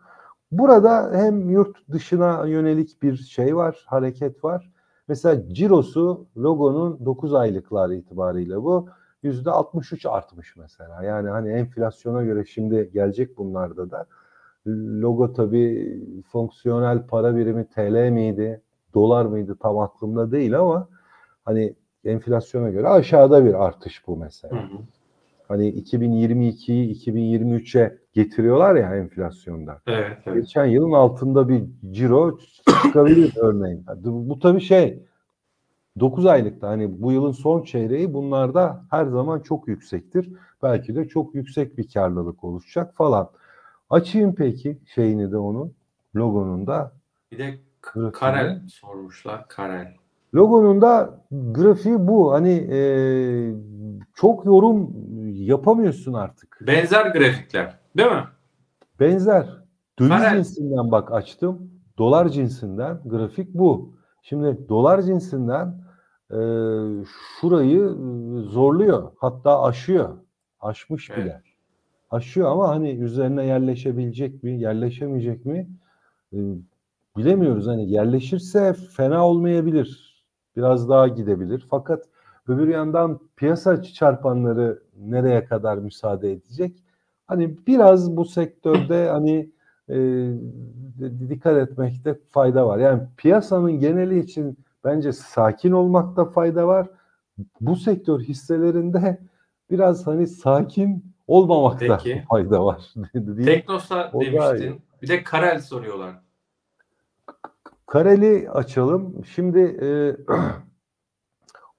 Burada hem yurt dışına yönelik bir şey var, hareket var. Mesela cirosu logonun 9 aylıklar itibariyle bu yüzde 63 artmış mesela. Yani hani enflasyona göre şimdi gelecek bunlarda da. Logo tabii fonksiyonel para birimi TL miydi, dolar mıydı tam aklımda değil ama hani enflasyona göre aşağıda bir artış bu Hı mesela. hı. Hani 2022'yi 2023'e getiriyorlar ya enflasyonda. Evet, evet. Geçen yılın altında bir ciro çıkabilir <clears throat> örneğin. Bu, tabii şey 9 aylıkta hani bu yılın son çeyreği bunlarda her zaman çok yüksektir. Belki de çok yüksek bir karlılık oluşacak falan. Açayım peki şeyini de onun logonun da Bir de Grafiğini. Karel sormuşlar. Karel. Logonun da grafiği bu. Hani e, çok yorum yapamıyorsun artık. Benzer grafikler. Değil mi? Benzer. Döviz Paralel. cinsinden bak açtım. Dolar cinsinden grafik bu. Şimdi dolar cinsinden e, şurayı e, zorluyor. Hatta aşıyor. Aşmış Evet. bile. Aşıyor ama hani üzerine yerleşebilecek mi, yerleşemeyecek mi e, bilemiyoruz. Hani yerleşirse fena olmayabilir. Biraz daha gidebilir. Fakat öbür yandan piyasa çarpanları nereye kadar müsaade edecek? Hani biraz bu sektörde <clears throat> hani e, dikkat etmekte fayda var. Yani piyasanın geneli için bence sakin olmakta fayda var. Bu sektör hisselerinde biraz hani sakin olmamakta Peki. fayda var. <laughs> Teknosa demiştin. Bir de Karel soruyorlar. Kareli açalım. Şimdi e, <clears throat>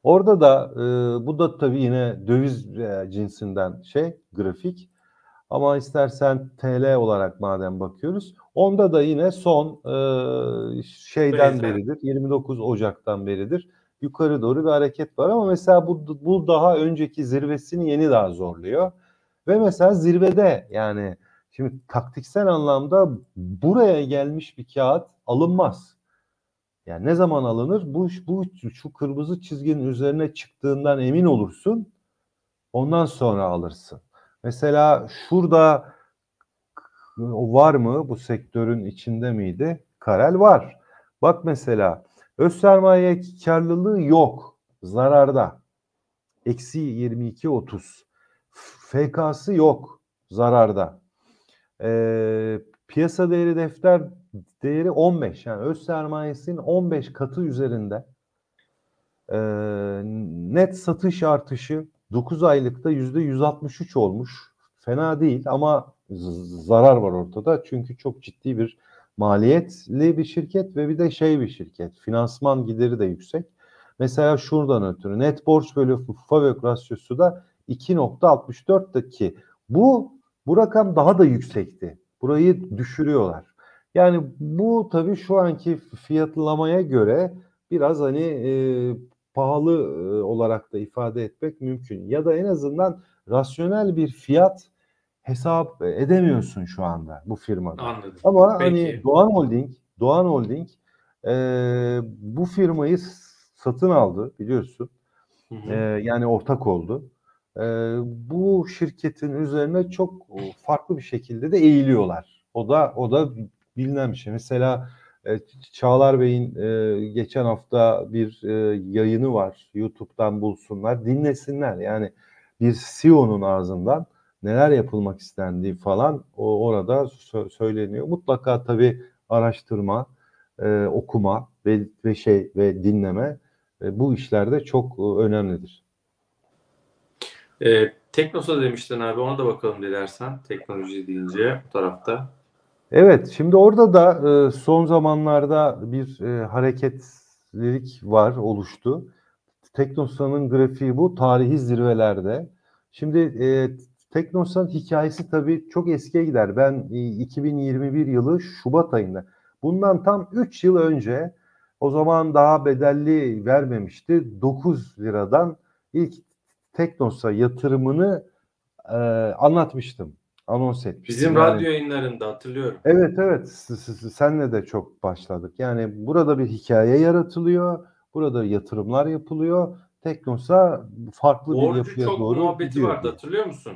orada da e, bu da tabii yine döviz e, cinsinden şey grafik. Ama istersen TL olarak madem bakıyoruz. Onda da yine son e, şeyden Benzer. beridir. 29 Ocak'tan beridir. Yukarı doğru bir hareket var ama mesela bu, bu daha önceki zirvesini yeni daha zorluyor. Ve mesela zirvede yani şimdi taktiksel anlamda buraya gelmiş bir kağıt alınmaz. Yani ne zaman alınır? Bu, bu şu kırmızı çizginin üzerine çıktığından emin olursun. Ondan sonra alırsın. Mesela şurada var mı? Bu sektörün içinde miydi? Karel var. Bak mesela öz sermaye karlılığı yok. Zararda. Eksi 22.30. FK'sı yok. Zararda. Ee, piyasa değeri defter değeri 15. Yani öz sermayesinin 15 katı üzerinde. Ee, net satış artışı 9 aylıkta %163 olmuş. Fena değil ama zarar var ortada. Çünkü çok ciddi bir maliyetli bir şirket ve bir de şey bir şirket. Finansman gideri de yüksek. Mesela şuradan ötürü net borç bölü FAVÖK rasyosu da 2.64'tü ki bu bu rakam daha da yüksekti. Burayı düşürüyorlar. Yani bu tabii şu anki fiyatlamaya göre biraz hani e, pahalı e, olarak da ifade etmek mümkün. Ya da en azından rasyonel bir fiyat hesap edemiyorsun şu anda bu firmada. Anladım. Ama Peki. hani Doğan Holding, Doğan Holding e, bu firmayı satın aldı biliyorsun. Hı hı. E, yani ortak oldu. e, bu şirketin üzerine çok farklı bir şekilde de eğiliyorlar. O da o da bilinen bir şey. Mesela e, Çağlar Bey'in e, geçen hafta bir e, yayını var. YouTube'dan bulsunlar, dinlesinler. Yani bir CEO'nun ağzından neler yapılmak istendiği falan orada sö- söyleniyor. Mutlaka tabii araştırma, okuma ve, ve şey ve dinleme bu işlerde çok önemlidir. E, Teknosa demiştin abi ona da bakalım dilersen teknoloji deyince bu tarafta. Evet, şimdi orada da e, son zamanlarda bir e, hareketlilik var, oluştu. Teknosa'nın grafiği bu, tarihi zirvelerde. Şimdi e, Teknosa'nın hikayesi tabii çok eskiye gider. Ben e, 2021 yılı Şubat ayında, bundan tam 3 yıl önce, o zaman daha bedelli vermemişti. 9 liradan ilk Teknosa yatırımını e, anlatmıştım anons etmiştim. Bizim yani, radyo yayınlarında hatırlıyorum. Evet evet senle de çok başladık. Yani burada bir hikaye yaratılıyor. Burada yatırımlar yapılıyor. Teknosa farklı Borcu bir yapıya çok doğru muhabbeti gidiyor. vardı hatırlıyor musun?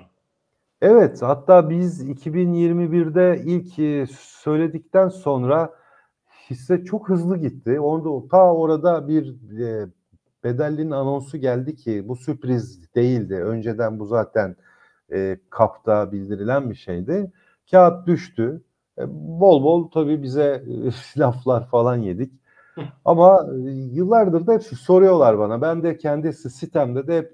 Evet hatta biz 2021'de ilk e, söyledikten sonra hisse çok hızlı gitti. Onda ta orada bir e, bedellinin anonsu geldi ki bu sürpriz değildi. Önceden bu zaten e, kapta bildirilen bir şeydi. Kağıt düştü. E, bol bol tabii bize e, <laughs> laflar falan yedik. <laughs> Ama e, yıllardır da hep soruyorlar bana. Ben de kendi sitemde de hep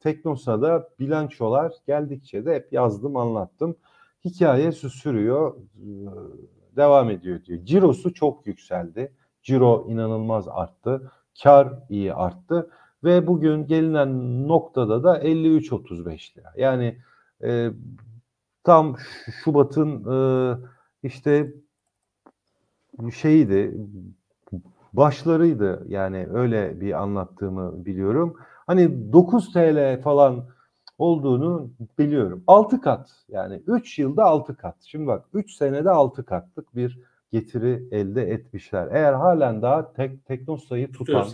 Teknosa'da bilançolar geldikçe de hep yazdım, anlattım. Hikaye sürüyor, e, devam ediyor diyor. Cirosu çok yükseldi. Ciro inanılmaz arttı. Kar iyi arttı ve bugün gelinen noktada da 53.35 lira. Yani e, tam Şubat'ın e, işte şeydi başlarıydı yani öyle bir anlattığımı biliyorum. Hani 9 TL falan olduğunu biliyorum. 6 kat yani 3 yılda 6 kat. Şimdi bak 3 senede 6 katlık bir getiri elde etmişler. Eğer halen daha tek, Teknosa'yı tutan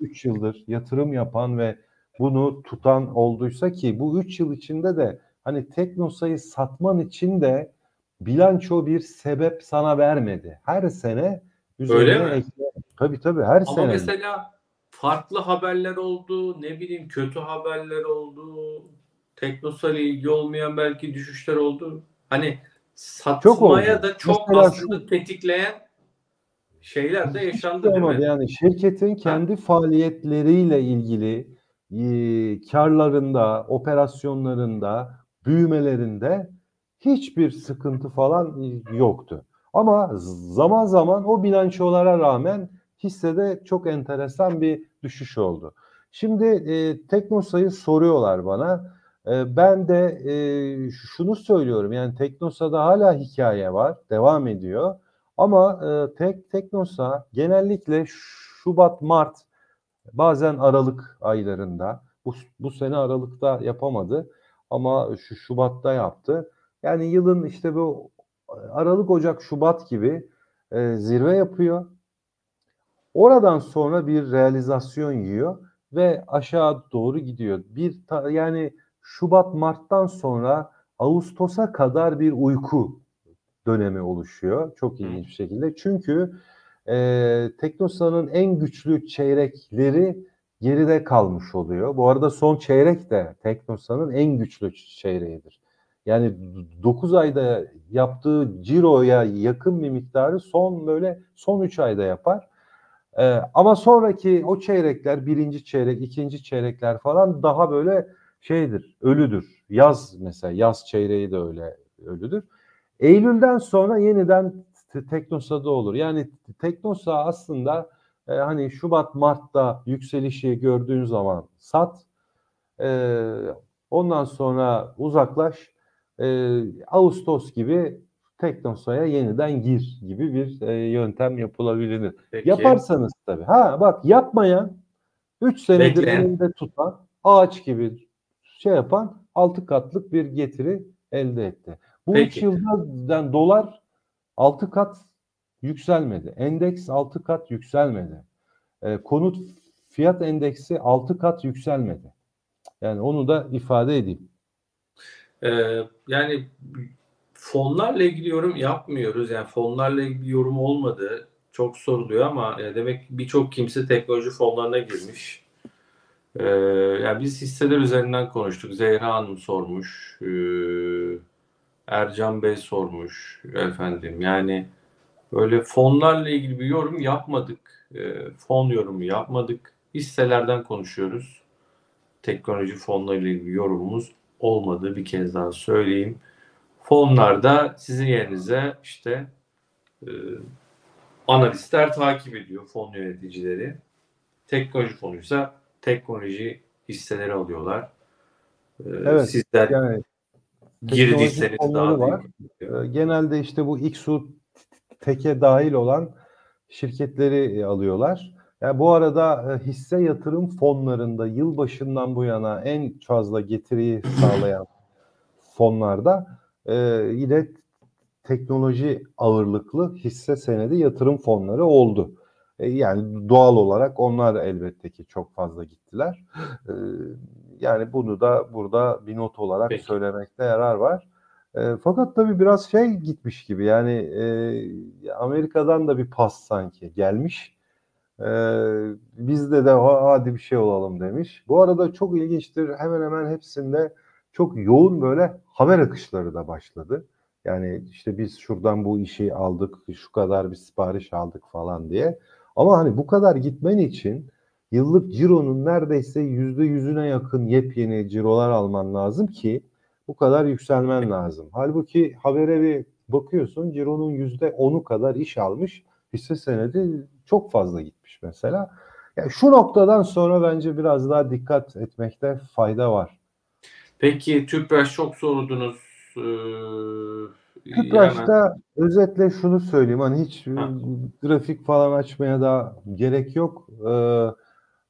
3 yıldır yatırım yapan ve bunu tutan olduysa ki bu 3 yıl içinde de hani Teknosa'yı satman için de bilanço bir sebep sana vermedi. Her sene üzerine Öyle mi? ekle. Tabii tabii her Ama sene. Ama mesela farklı haberler oldu, ne bileyim kötü haberler oldu. Teknosa ile ilgili olmayan belki düşüşler oldu. Hani satmaya çok da çok mesela aslında şu... tetikleyen şeyler de yaşandı değil mi? Yani şirketin kendi ha. faaliyetleriyle ilgili e, karlarında, operasyonlarında, büyümelerinde hiçbir sıkıntı falan yoktu. Ama zaman zaman o bilançolara rağmen hissede çok enteresan bir düşüş oldu. Şimdi e, Teknosa'yı soruyorlar bana. E, ben de e, şunu söylüyorum yani Teknosa'da hala hikaye var, devam ediyor. Ama e, tek Teknosa genellikle Şubat, Mart, bazen Aralık aylarında, bu, bu sene Aralık'ta yapamadı ama şu Şubat'ta yaptı. Yani yılın işte bu Aralık, Ocak, Şubat gibi e, zirve yapıyor. Oradan sonra bir realizasyon yiyor ve aşağı doğru gidiyor. Bir ta, yani Şubat Mart'tan sonra Ağustos'a kadar bir uyku dönemi oluşuyor. Çok ilginç bir şekilde. Çünkü e, Teknosa'nın en güçlü çeyrekleri geride kalmış oluyor. Bu arada son çeyrek de Teknosa'nın en güçlü çeyreğidir. Yani 9 ayda yaptığı ciroya yakın bir miktarı son böyle son 3 ayda yapar. Ee, ama sonraki o çeyrekler, birinci çeyrek, ikinci çeyrekler falan daha böyle şeydir, ölüdür. Yaz mesela, yaz çeyreği de öyle ölüdür. Eylül'den sonra yeniden Teknosa'da olur. Yani Teknosa aslında e, hani Şubat, Mart'ta yükselişi gördüğün zaman sat. E, ondan sonra uzaklaş. E, Ağustos gibi Teknosa'ya yeniden gir gibi bir e, yöntem yapılabilir. Peki. Yaparsanız tabii. Ha bak yapmayan 3 senedir Bekleyen. elinde tutan ağaç gibi şey yapan 6 katlık bir getiri elde etti. Bu 3 yılda dolar 6 kat yükselmedi. Endeks 6 kat yükselmedi. E, konut fiyat endeksi 6 kat yükselmedi. Yani onu da ifade edeyim. Ee, yani fonlarla ilgili yorum yapmıyoruz. Yani fonlarla ilgili yorum olmadı. Çok soruluyor ama e, demek birçok kimse teknoloji fonlarına girmiş. Ee, yani biz hisseler üzerinden konuştuk. Zehra Hanım sormuş. Ee, Ercan Bey sormuş efendim. Yani böyle fonlarla ilgili bir yorum yapmadık. Ee, fon yorumu yapmadık. Hisselerden konuşuyoruz. Teknoloji fonlarıyla ilgili yorumumuz olmadığı bir kez daha söyleyeyim. Fonlarda sizin yerinize işte e, analistler takip ediyor fon yöneticileri. Teknoloji fonuysa teknoloji hisseleri alıyorlar. E, Evet, Sizler Yani girdiyseniz daha var. Ee, Genelde işte bu İKSU teke dahil olan şirketleri e, alıyorlar. Yani bu arada e, hisse yatırım fonlarında yılbaşından bu yana en fazla getiriyi <clears throat> sağlayan fonlarda e, yine teknoloji ağırlıklı hisse senedi yatırım fonları oldu. E, yani doğal olarak onlar elbette ki çok fazla gittiler. E, yani bunu da burada bir not olarak Peki. söylemekte yarar var. E, fakat tabii biraz şey gitmiş gibi yani e, Amerika'dan da bir pas sanki gelmiş. E, bizde de "Ha, hadi bir şey olalım demiş. Bu arada çok ilginçtir hemen hemen hepsinde çok yoğun böyle haber akışları da başladı. Yani işte biz şuradan bu işi aldık, şu kadar bir sipariş aldık falan diye. Ama hani bu kadar gitmen için yıllık cironun neredeyse yüzde yüzüne yakın yepyeni cirolar alman lazım ki bu kadar yükselmen lazım. Halbuki habere bir bakıyorsun cironun yüzde onu kadar iş almış hisse senedi çok fazla gitmiş mesela. Yani şu noktadan sonra bence biraz daha dikkat etmekte fayda var. Peki Tüpraş çok sordunuz. Ee, hemen- Tüpraş'ta özetle şunu söyleyeyim hani hiç Ha. grafik falan açmaya da gerek yok. Ee,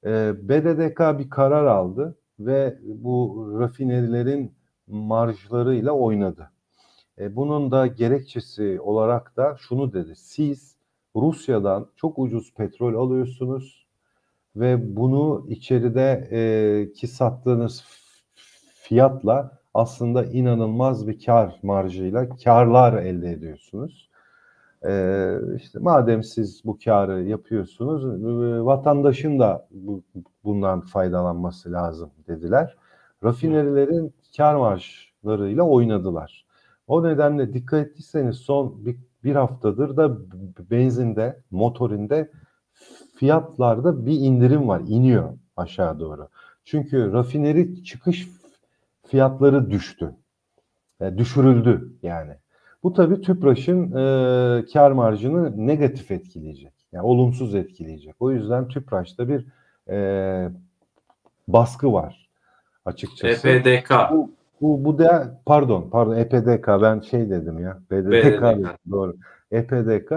e, BDDK bir karar aldı ve bu rafinerilerin marjlarıyla oynadı. E, bunun da gerekçesi olarak da şunu dedi. Siz Rusya'dan çok ucuz petrol alıyorsunuz ve bunu içeride e, ki sattığınız fiyatla aslında inanılmaz bir kar marjıyla karlar elde ediyorsunuz. Ee, işte madem siz bu karı yapıyorsunuz, e, vatandaşın da bu, bundan faydalanması lazım dediler. Rafinerilerin kar marjlarıyla oynadılar. O nedenle dikkat ettiyseniz son bir, bir haftadır da benzinde, motorinde fiyatlarda bir indirim var, iniyor aşağı doğru. Çünkü rafineri çıkış fiyatları düştü. E, düşürüldü yani. Bu tabii TÜPRAŞ'ın e, kar marjını negatif etkileyecek. Yani olumsuz etkileyecek. O yüzden TÜPRAŞ'ta bir e, baskı var açıkçası. EPDK. Bu, bu, bu da pardon pardon EPDK ben şey dedim ya BDDK, BDDK. doğru. EPDK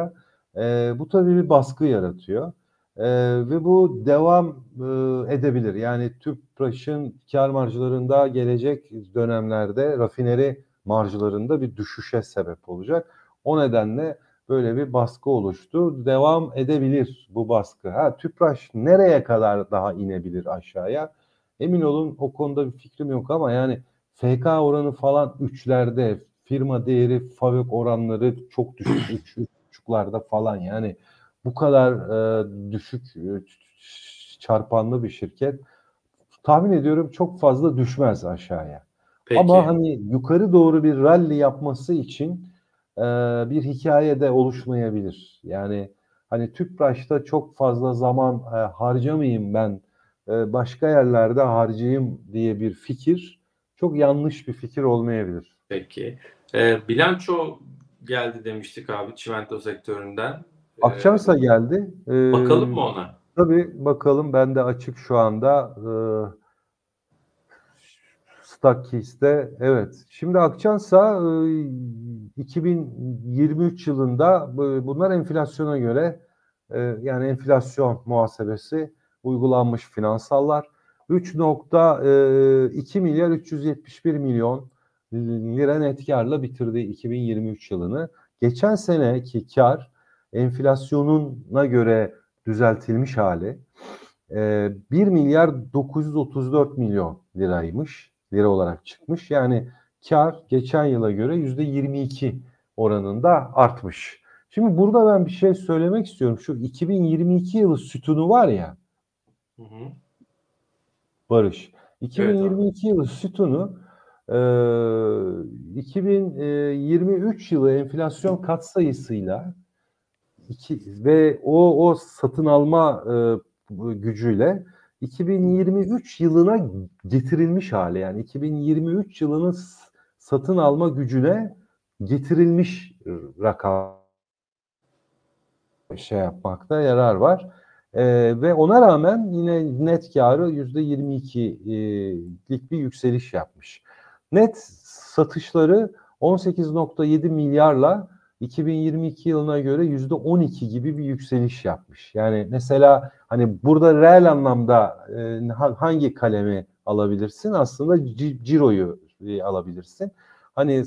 e, bu tabii bir baskı yaratıyor. E, ve bu devam e, edebilir. Yani TÜPRAŞ'ın kar marjlarında gelecek dönemlerde rafineri marjlarında bir düşüşe sebep olacak. O nedenle böyle bir baskı oluştu. Devam edebilir bu baskı. Ha TÜPRAŞ nereye kadar daha inebilir aşağıya? Emin olun o konuda bir fikrim yok ama yani FK oranı falan üçlerde, firma değeri, FAVÖK oranları çok düşük, <clears throat> üç, üç buçuklarda falan yani bu kadar e, düşük e, çarpanlı bir şirket tahmin ediyorum çok fazla düşmez aşağıya. Peki. Ama hani yukarı doğru bir rally yapması için e, bir hikaye de oluşmayabilir. Yani hani Tüpraş'ta çok fazla zaman e, harcamayayım ben başka yerlerde harcayayım diye bir fikir çok yanlış bir fikir olmayabilir. Peki. Ee, bilanço geldi demiştik abi çimento sektöründen. Ee, Akçansa geldi. E, bakalım mı ona? Tabii bakalım ben de açık şu anda e, Stockkeys'te evet. Şimdi Akçansa e, 2023 yılında bu- bunlar enflasyona göre e, yani enflasyon muhasebesi uygulanmış finansallar 3.2 milyar 371 milyon lira net karla bitirdi 2023 yılını. Geçen seneki kar enflasyonuna göre düzeltilmiş hali e, 1 milyar 934 milyon liraymış. Lira olarak çıkmış. Yani kar geçen yıla göre yüzde 22 oranında artmış. Şimdi burada ben bir şey söylemek istiyorum. Şu 2022 yılı sütunu var ya. Hı hı. Barış. 2022 yılı sütunu e, 2023 yılı enflasyon katsayısıyla iki, ve o o satın alma e, gücüyle 2023 yılına getirilmiş hali yani 2023 yılının satın alma gücüne getirilmiş rakam şey yapmakta yarar var. Ee, ve ona rağmen yine net karı yüzde 22'lik bir yükseliş yapmış. Net satışları 18.7 milyarla 2022 yılına göre yüzde 12 gibi bir yükseliş yapmış. Yani mesela hani burada reel anlamda e, hangi kalemi alabilirsin? Aslında ciroyu e, alabilirsin. Hani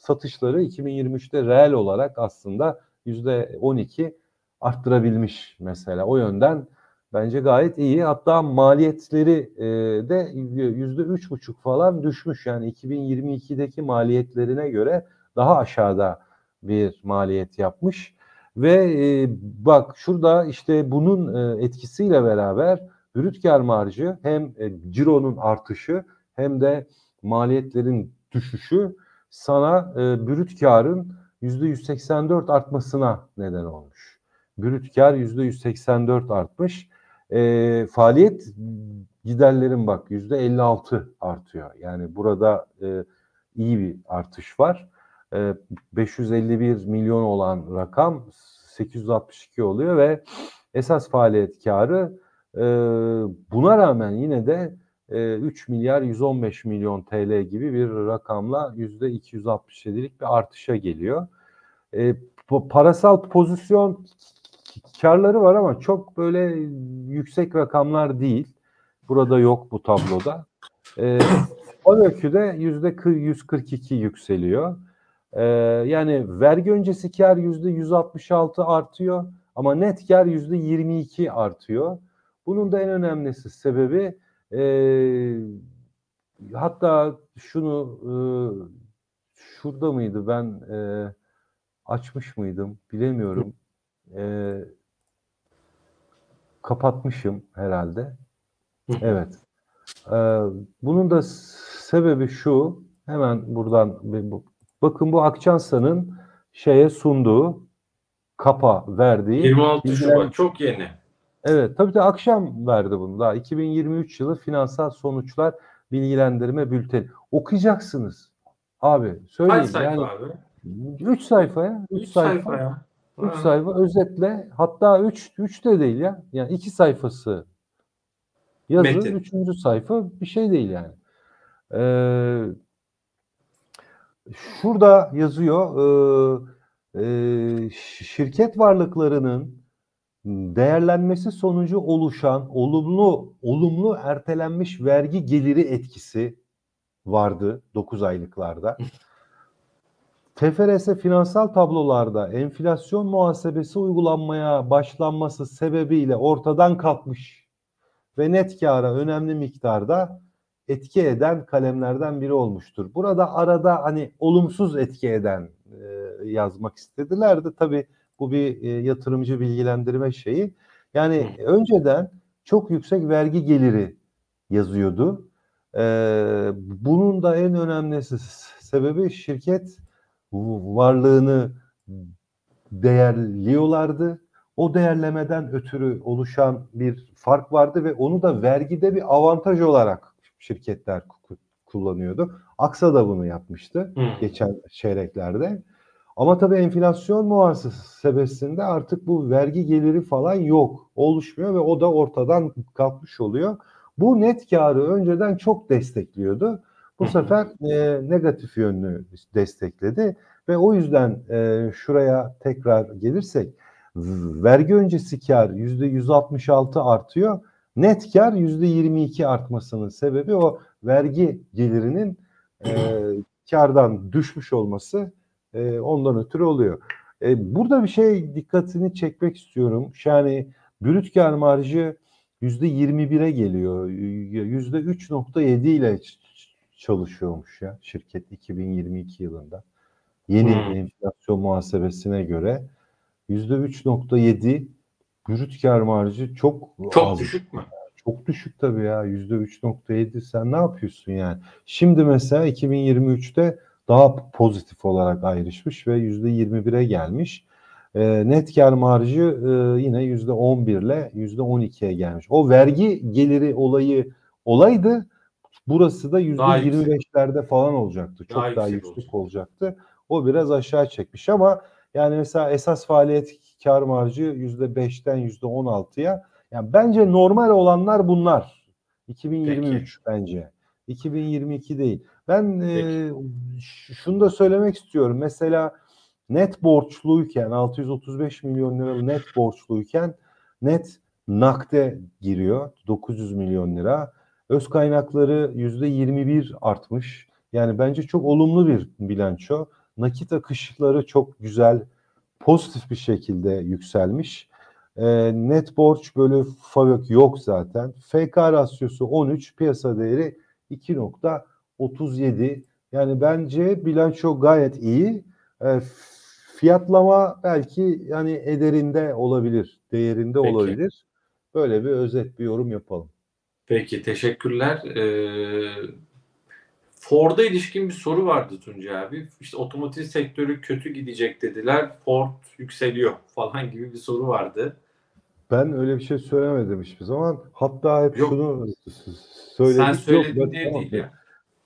satışları 2023'te reel olarak aslında yüzde 12 arttırabilmiş mesela. O yönden bence gayet iyi. Hatta maliyetleri e, de yüzde üç buçuk falan düşmüş. Yani 2022'deki maliyetlerine göre daha aşağıda bir maliyet yapmış. Ve e, bak şurada işte bunun e, etkisiyle beraber brüt kar marjı hem cironun artışı hem de maliyetlerin düşüşü sana brüt karın %184 artmasına neden olmuş. Brüt kar %184 artmış. E, faaliyet giderlerin bak %56 artıyor. Yani burada e, iyi bir artış var. E, 551 milyon olan rakam 862 oluyor ve esas faaliyet karı e, buna rağmen yine de 3 milyar 115 milyon TL gibi bir rakamla %267'lik bir artışa geliyor. E, parasal pozisyon karları var ama çok böyle yüksek rakamlar değil. Burada yok bu tabloda. E, o ölçüde yüzde 142 yükseliyor. E, yani vergi öncesi kar yüzde 166 artıyor ama net kar yüzde 22 artıyor. Bunun da en önemlisi sebebi e, hatta şunu e, şurada mıydı ben e, açmış mıydım bilemiyorum. E, kapatmışım herhalde. Evet. E, bunun da sebebi şu. Hemen buradan bakın bu Akçansa'nın şeye sunduğu kapa verdiği 26 Şubat çok yeni. Evet tabii de akşam verdi bunu daha 2023 yılı finansal sonuçlar bilgilendirme bülteni. Okuyacaksınız abi söyleyeyim. Kaç sayfa yani, abi? 3 sayfa ya. 3 sayfa. sayfa ya. 3 sayfa özetle hatta 3 3 de değil ya. Yani 2 sayfası yazı, 3. sayfa bir şey değil yani. Ee, şurada yazıyor e, e, şirket varlıklarının değerlenmesi sonucu oluşan olumlu olumlu ertelenmiş vergi geliri etkisi vardı 9 aylıklarda. <laughs> TFRS finansal tablolarda enflasyon muhasebesi uygulanmaya başlanması sebebiyle ortadan kalkmış ve net kâra önemli miktarda etki eden kalemlerden biri olmuştur. Burada arada hani olumsuz etki eden e, yazmak istediler de tabii bu bir e, yatırımcı bilgilendirme şeyi. Yani önceden çok yüksek vergi geliri yazıyordu. Ee, bunun da en önemlisi sebebi şirket varlığını değerliyorlardı. O değerlemeden ötürü oluşan bir fark vardı ve onu da vergide bir avantaj olarak şirketler kullanıyordu. Aksa da bunu yapmıştı hmm. geçen çeyreklerde. Ama tabii enflasyon muhasebesinde artık bu vergi geliri falan yok. Oluşmuyor ve o da ortadan kalkmış oluyor. Bu net karı önceden çok destekliyordu. Bu sefer e, negatif yönlü destekledi ve o yüzden e, şuraya tekrar gelirsek vergi öncesi kar yüzde 166 artıyor. Net kar yüzde 22 artmasının sebebi o vergi gelirinin e, kardan düşmüş olması e, ondan ötürü oluyor. E, burada bir şey dikkatini çekmek istiyorum. Yani brüt kar marjı %21'e geliyor. %3.7 ile çalışıyormuş ya şirket 2022 yılında. Yeni Hmm. enflasyon muhasebesine göre %3.7 brüt kar marjı çok Çok az. düşük mü? Çok düşük tabii ya. %3.7 sen ne yapıyorsun yani? Şimdi mesela 2023'te daha pozitif olarak ayrışmış ve %21'e gelmiş. E, net kar marjı e, yine %11 ile %12'ye gelmiş. O vergi geliri olayı olaydı burası da Daha yüksek. %25'lerde falan olacaktı. Çok Daha daha, yüksek yüksek olacaktı. O biraz aşağı çekmiş ama yani mesela esas faaliyet kar marjı %5'ten %16'ya yani bence normal olanlar bunlar. 2023 bence. 2022 değil. Ben e, şunu da söylemek istiyorum. Mesela net borçluyken 635 milyon lira net borçluyken net nakde giriyor 900 milyon lira. Öz kaynakları %21 artmış. Yani bence çok olumlu bir bilanço. Nakit akışları çok güzel, pozitif bir şekilde yükselmiş. E, net borç bölü FAVÖK yok zaten. FK rasyosu 13, piyasa değeri 2.37. Yani bence bilanço gayet iyi. E, fiyatlama belki yani ederinde olabilir, değerinde Peki. olabilir. Böyle bir özet bir yorum yapalım. Peki teşekkürler. Ee, Ford'a ilişkin bir soru vardı Tuncay abi. İşte otomotiv sektörü kötü gidecek dediler. Ford yükseliyor falan gibi bir soru vardı. Ben öyle bir şey söylemedim hiçbir zaman. Hatta hep Yok. şunu söyledik. Sen Yok, söyledin ben- diye tamam, değil ya.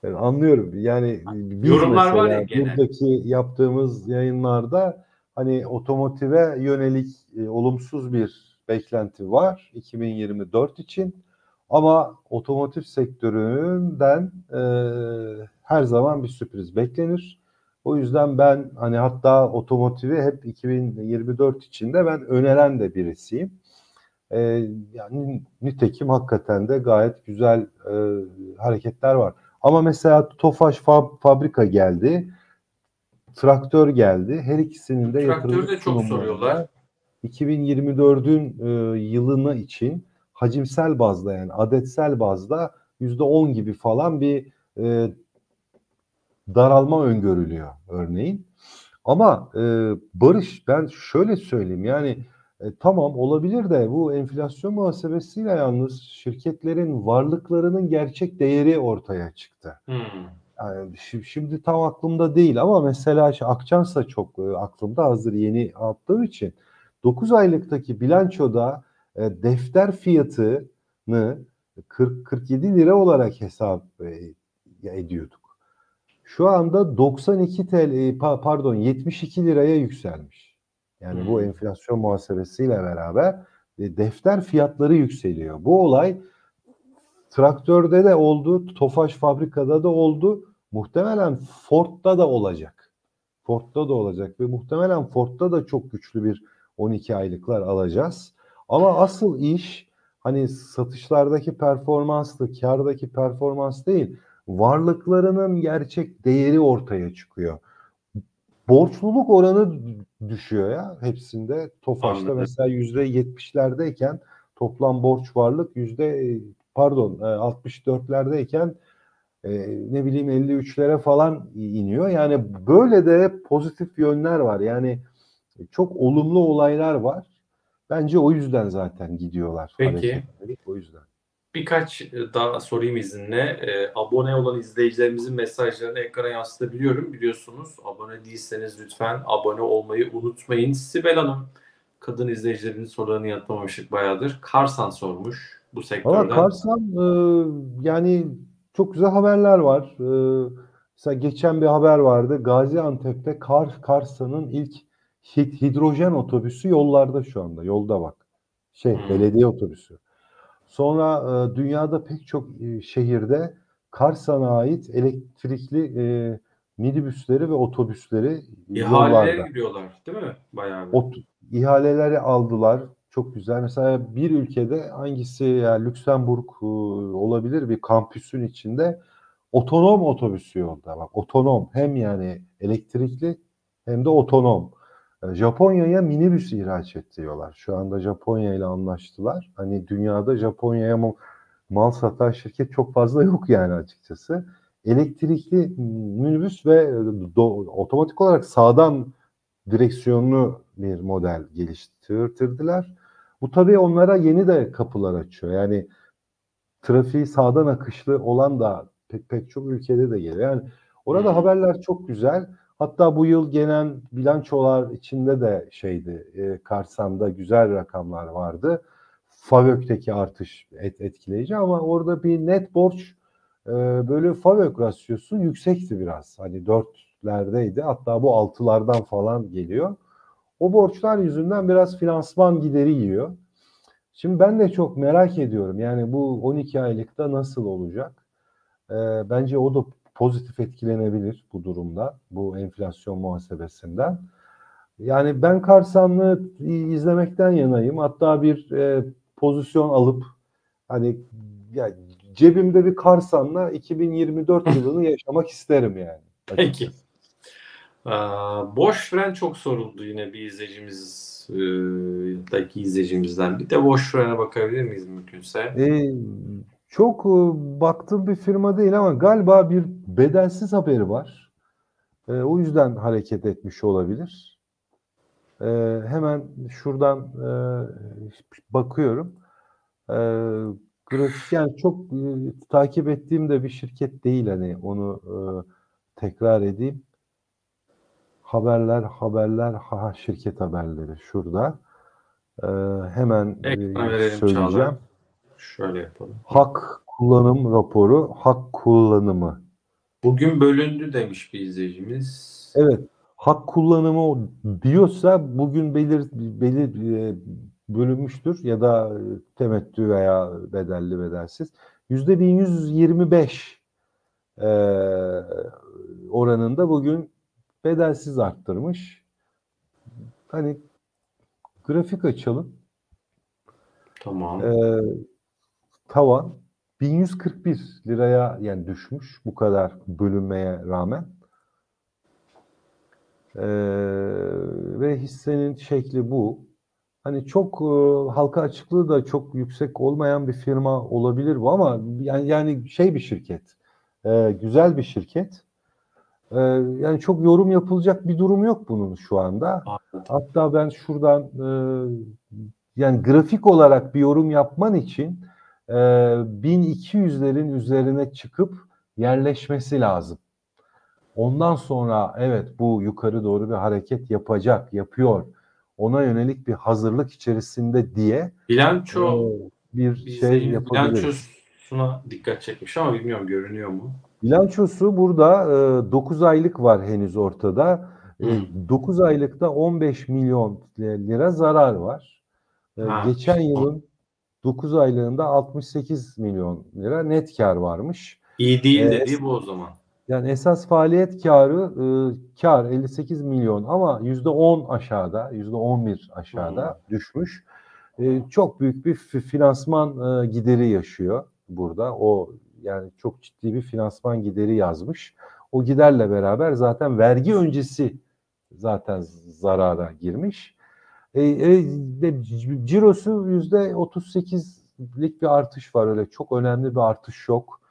ben anlıyorum. Yani biz Yorumlar var mesela ya gene. buradaki yaptığımız yayınlarda hani otomotive yönelik e, olumsuz bir beklenti var 2024 için. Ama otomotiv sektöründen e, her zaman bir sürpriz beklenir. O yüzden ben hani hatta otomotivi hep 2024 içinde ben öneren de birisiyim. E, yani nitekim hakikaten de gayet güzel e, hareketler var. Ama mesela Tofaş fab- fabrika geldi. Traktör geldi. Her ikisinin de Traktörü de çok soruyorlar. 2024'ün e, yılını için hacimsel bazda yani adetsel bazda %10 gibi falan bir e, daralma öngörülüyor örneğin. Ama e, Barış ben şöyle söyleyeyim yani e, tamam olabilir de bu enflasyon muhasebesiyle yalnız şirketlerin varlıklarının gerçek değeri ortaya çıktı. Hmm. Yani şi- şimdi tam aklımda değil ama mesela şu Akçansa çok e, aklımda hazır yeni attığım için 9 aylıktaki bilançoda e, defter fiyatını 40 47 lira olarak hesap e, ediyorduk. Şu anda 92 TL e, pa- pardon 72 liraya yükselmiş. Yani bu Hmm. enflasyon muhasebesiyle beraber e, defter fiyatları yükseliyor. Bu olay traktörde de oldu, Tofaş fabrikada da oldu. Muhtemelen Ford'da da olacak. Ford'da da olacak ve muhtemelen Ford'da da çok güçlü bir 12 aylıklar alacağız. Ama asıl iş hani satışlardaki performanslı, kardaki performans değil, varlıklarının gerçek değeri ortaya çıkıyor. Borçluluk oranı düşüyor ya hepsinde. Tofaş'ta Anladım. mesela yüzde 70'lerdeyken toplam borç varlık yüzde pardon e, 64'lerdeyken e, ne bileyim 53'lere falan iniyor. Yani böyle de pozitif yönler var. Yani çok olumlu olaylar var. Bence o yüzden zaten gidiyorlar. Peki. O yüzden. Birkaç e, daha sorayım izinle. E, abone olan izleyicilerimizin mesajlarını ekrana yansıtabiliyorum. Biliyorsunuz abone değilseniz lütfen abone olmayı unutmayın. Sibel Hanım, kadın izleyicilerin sorularını yanıtlamamıştık bayağıdır. Karsan sormuş bu sektörden. Karsan e, yani çok güzel haberler var. E, mesela geçen bir haber vardı. Gaziantep'te Kar, Karsan'ın ilk hidrojen otobüsü yollarda şu anda. Yolda bak. Şey Hmm. belediye otobüsü. Sonra e, dünyada pek çok e, şehirde Karsan'a ait elektrikli e, minibüsleri ve otobüsleri İhalelere yollarda. giriyorlar değil mi? Bayağı bir. O ihaleleri aldılar. Çok güzel. Mesela bir ülkede hangisi ya Lüksemburg e, olabilir bir kampüsün içinde otonom otobüsü yolda. Bak otonom hem yani elektrikli hem de otonom. E, Japonya'ya minibüs ihraç ediyorlar. Şu anda Japonya ile anlaştılar. Hani dünyada Japonya'ya ma- mal satan şirket çok fazla yok yani açıkçası. Elektrikli minibüs ve do- otomatik olarak sağdan direksiyonlu bir model geliştirdiler. Bu tabii onlara yeni de kapılar açıyor. Yani trafiği sağdan akışlı olan da pek pek çok ülkede de geliyor. Yani orada Hmm. haberler çok güzel. Hatta bu yıl gelen bilançolar içinde de şeydi, e, Karsan'da güzel rakamlar vardı. FAVÖK'teki artış et, etkileyici ama orada bir net borç e, bölü FAVÖK rasyosu yüksekti biraz. Hani dörtlerdeydi hatta bu altılardan falan geliyor. O borçlar yüzünden biraz finansman gideri yiyor. Şimdi ben de çok merak ediyorum. Yani bu 12 aylıkta nasıl olacak? Ee, bence o da pozitif etkilenebilir bu durumda. Bu enflasyon muhasebesinden. Yani ben Karsan'ı izlemekten yanayım. Hatta bir e, pozisyon alıp hani ya cebimde bir Karsan'la 2024 <laughs> yılını yaşamak isterim yani. Peki. açıkçası. Aa, boş fren çok soruldu yine bir izleyicimiz e, daki izleyicimizden. Bir de boş frene bakabilir miyiz mümkünse? Ee, çok e, baktığım bir firma değil ama galiba bir bedelsiz haberi var. Ee, o yüzden hareket etmiş olabilir. Ee, hemen şuradan e, bakıyorum. Ee, grafik yani çok e, takip ettiğim de bir şirket değil hani onu e, tekrar edeyim. Haberler, haberler, ha şirket haberleri şurada. Ee, hemen e, söyleyeceğim. Çağla. Şöyle yapalım. Hak kullanım raporu, hak kullanımı. Bugün bölündü demiş bir izleyicimiz. Evet, hak kullanımı diyorsa bugün belir belir e, bölünmüştür ya da e, temettü veya bedelli bedelsiz. Yüzde 1125 e, oranında bugün bedelsiz arttırmış. Hani grafik açalım. Tamam. Ee, tavan 1141 liraya yani düşmüş bu kadar bölünmeye rağmen. Ee, ve hissenin şekli bu. Hani çok e, halka açıklığı da çok yüksek olmayan bir firma olabilir bu ama yani yani şey bir şirket. Ee, güzel bir şirket. Ee, yani çok yorum yapılacak bir durum yok bunun şu anda. Anladım. Hatta ben şuradan e, yani grafik olarak bir yorum yapman için e, 1200'lerin üzerine çıkıp yerleşmesi lazım. Ondan sonra evet bu yukarı doğru bir hareket yapacak, yapıyor. Ona yönelik bir hazırlık içerisinde diye Bilanço e, bir şey yapabiliriz. bilançosuna dikkat çekmiş ama bilmiyorum görünüyor mu? Bilançosu burada e, 9 aylık var henüz ortada. E, Hmm. 9 aylıkta 15 milyon lira zarar var. E, geçen yılın 9 aylığında 68 milyon lira net kar varmış. İyi değil Ee, dediği bu o zaman. Yani esas faaliyet karı e, kar 58 milyon ama %10 aşağıda, %11 aşağıda düşmüş. E, çok büyük bir fi- finansman e, gideri yaşıyor burada. O yani çok ciddi bir finansman gideri yazmış. O giderle beraber zaten vergi öncesi zaten zarara girmiş. E, e, cirosu yüzde 38'lik bir artış var öyle çok önemli bir artış yok.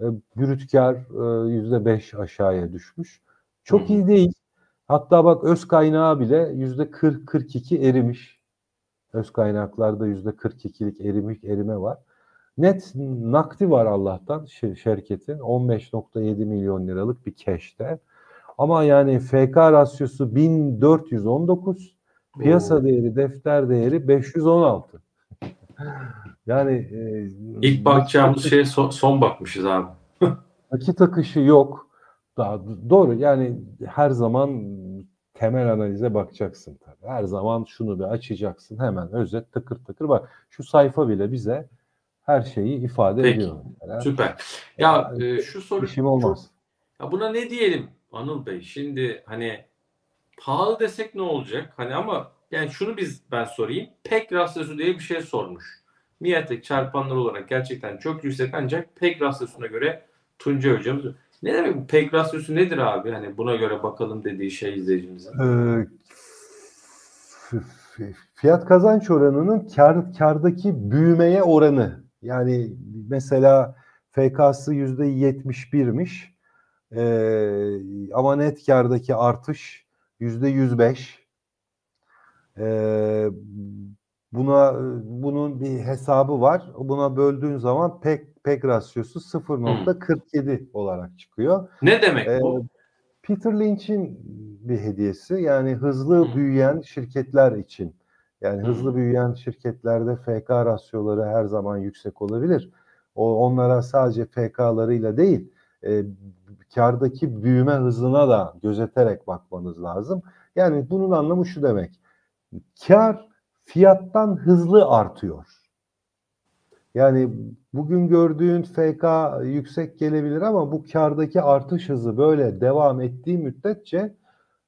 E, brüt kar e, yüzde 5 aşağıya düşmüş. Çok iyi değil. Hatta bak öz kaynağı bile yüzde 40-42 erimiş. Öz kaynaklarda yüzde 42'lik erimiş erime var. Net nakdi var Allah'tan şir- şirketin 15.7 milyon liralık bir cash'te. Ama yani FK rasyosu 1419, piyasa değeri, defter değeri 516. Yani e, İlk bakacağımız şeye so- son bakmışız abi. <laughs> nakit akışı yok. Daha doğru yani her zaman temel analize bakacaksın tabii. Her zaman şunu bir açacaksın hemen özet tıkır tıkır bak. Şu sayfa bile bize her şeyi ifade Peki. ediyor. mesela. Süper. Ya Ya, e, şu soru İşim olmaz. Ya buna ne diyelim Anıl Bey? Şimdi hani pahalı desek ne olacak? Hani ama yani şunu biz ben sorayım. Pek rasyosu diye bir şey sormuş. Miyatek çarpanlar olarak gerçekten çok yüksek ancak pek rasyosuna göre Tuncay hocamız ne demek bu pek rasyosu nedir abi? Hani buna göre bakalım dediği şey izleyicimizin. Ee, fiyat kazanç oranının kar kardaki büyümeye oranı. Yani mesela FK'sı yüzde 71'miş. Ee, ama net kardaki artış yüzde 105. Ee, buna bunun bir hesabı var. Buna böldüğün zaman pek pek rasyosu 0.47 hmm. olarak çıkıyor. Ne demek ee, bu? Peter Lynch'in bir hediyesi. Yani hızlı hmm. büyüyen şirketler için. Yani hmm. hızlı büyüyen şirketlerde FK rasyoları her zaman yüksek olabilir. O onlara sadece FK'larıyla değil, e, kardaki büyüme hızına da gözeterek bakmanız lazım. Yani bunun anlamı şu demek. Kar fiyattan hızlı artıyor. Yani bugün gördüğün FK yüksek gelebilir ama bu kardaki artış hızı böyle devam ettiği müddetçe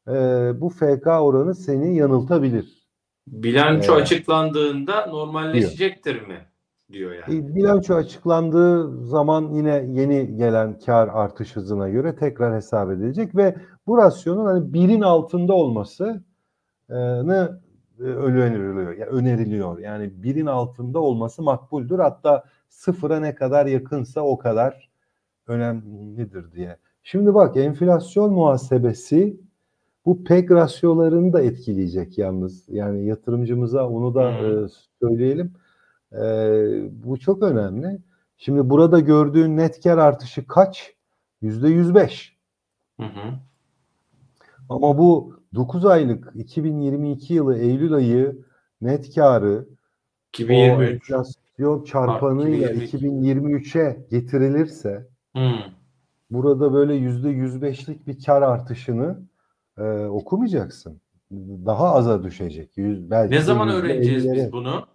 e, bu FK oranı seni yanıltabilir. Bilanço ee, açıklandığında normalleşecektir diyor. mi? Diyor yani. E, bilanço açıklandığı zaman yine yeni gelen kar artış hızına göre tekrar hesap edilecek ve bu rasyonun hani birin altında olmasını e, öneriliyor. Yani öneriliyor. Yani birin altında olması makbuldür. Hatta sıfıra ne kadar yakınsa o kadar önemlidir diye. Şimdi bak enflasyon muhasebesi bu PEG rasyolarını da etkileyecek yalnız. Yani yatırımcımıza onu da e, söyleyelim. E, bu çok önemli. Şimdi burada gördüğün net kar artışı kaç? Yüzde yüz beş. Ama bu 9 aylık 2022 yılı Eylül ayı net karı 2023 o enflasyon çarpanıyla 2023'e getirilirse hmm. burada böyle yüzde yüz beşlik bir kar artışını e, okumayacaksın. Daha aza düşecek. Yüz, belki ne zaman öğreneceğiz biz bunu?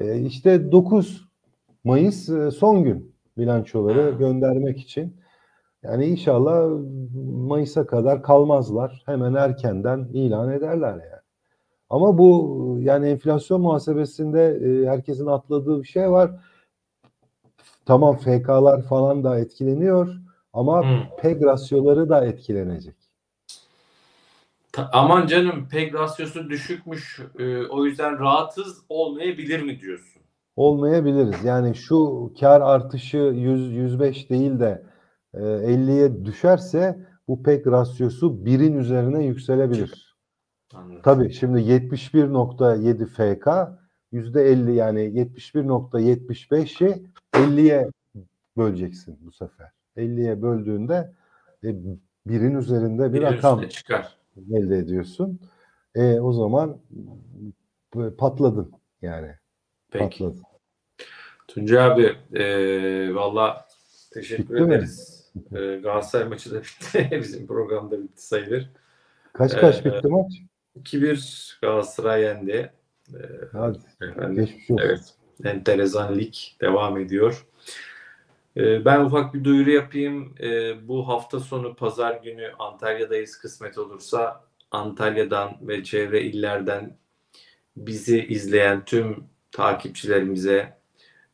E, işte 9 Mayıs e, son gün bilançoları göndermek için. Yani inşallah Mayıs'a kadar kalmazlar. Hemen erkenden ilan ederler yani. Ama bu yani enflasyon muhasebesinde e, herkesin atladığı bir şey var. Tamam FK'lar falan da etkileniyor ama hmm. PEG rasyoları da etkilenecek. Ta, aman canım PEG rasyosu düşükmüş e, o yüzden rahatsız olmayabilir mi diyorsun? Olmayabiliriz. Yani şu kar artışı 100 105 değil de 50'ye ee, düşerse bu pek rasyosu birin üzerine yükselebilir. Anladım. Tabii şimdi 71.7 FK %50 yani 71.75'i 50'ye böleceksin bu sefer. 50'ye böldüğünde e, birin üzerinde bir, bir rakam çıkar. Elde ediyorsun. E, o zaman patladın yani. Peki. Patladın. Tuncay abi e, valla teşekkür Bitti ederiz. Mi? E, Galatasaray maçı da bitti. <laughs> Bizim programda bitti sayılır. Kaç kaç e, bitti maç? 2-1 Galatasaray yendi. E, Hadi. Geçmiş olsun. Evet. Enteresan lig devam ediyor. E, ben ufak bir duyuru yapayım. E, bu hafta sonu pazar günü Antalya'dayız kısmet olursa. Antalya'dan ve çevre illerden bizi izleyen tüm takipçilerimize,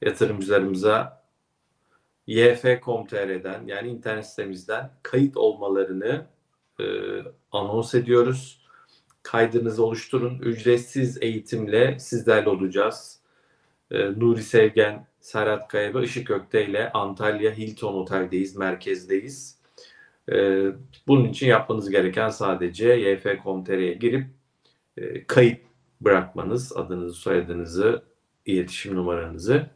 yatırımcılarımıza yf.com.tr'den yani internet sitemizden kayıt olmalarını e, anons ediyoruz. Kaydınızı oluşturun. Ücretsiz eğitimle sizlerle olacağız. E, Nuri Sevgen, Serhat Kaya ve Işık Ökte ile Antalya Hilton Otel'deyiz, merkezdeyiz. E, bunun için yapmanız gereken sadece yf.com.tr'ye girip e, kayıt bırakmanız, adınızı, soyadınızı, iletişim numaranızı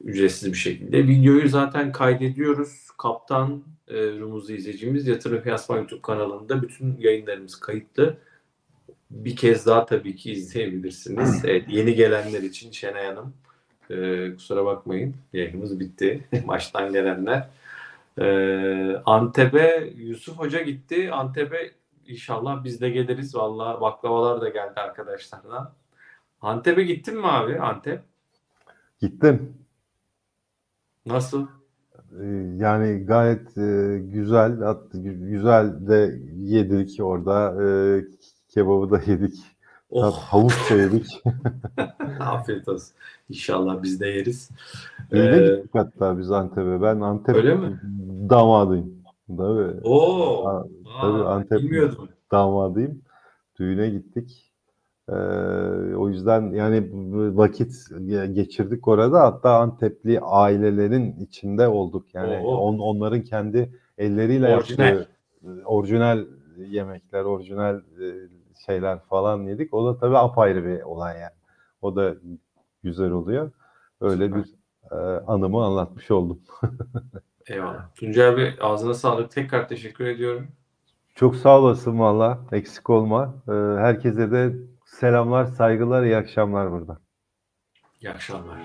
ücretsiz bir şekilde. Videoyu zaten kaydediyoruz. Kaptan e, Rumuzlu izleyicimiz Yatırım Fiyasma YouTube kanalında bütün yayınlarımız kayıtlı. Bir kez daha tabii ki izleyebilirsiniz. Evet, yeni gelenler için Şenay Hanım e, kusura bakmayın yayınımız bitti. <laughs> Maçtan gelenler. E, Antep'e Yusuf Hoca gitti. Antep'e inşallah biz de geliriz. Valla baklavalar da geldi arkadaşlardan. Antep'e gittin mi abi Antep? Gittim. Nasıl? Ee, yani gayet e, güzel, güzel de yedik orada. E, kebabı da <laughs> yedik. Oh. Havuç da yedik. Afiyet olsun. İnşallah biz de yeriz. Düğüne ee, gittik hatta biz Antep'e. Ben Antep öyle mi? damadıyım. Tabii. Oo. Aa, tabii Antep bilmiyordum. damadıyım. Düğüne gittik. Ee, o yüzden yani vakit geçirdik orada. Hatta Antepli ailelerin içinde olduk. Yani Oo. on, onların kendi elleriyle Orijinal. yaptığı orijinal yemekler, orijinal e, şeyler falan yedik. O da tabii apayrı bir olay yani. O da güzel oluyor. Öyle Süper. bir e, anımı anlatmış oldum. <laughs> Eyvallah. Tuncay abi ağzına sağlık. Tekrar teşekkür ediyorum. Çok sağ olasın valla. Eksik olma. Ee, herkese de selamlar, saygılar, iyi akşamlar burada. İyi akşamlar.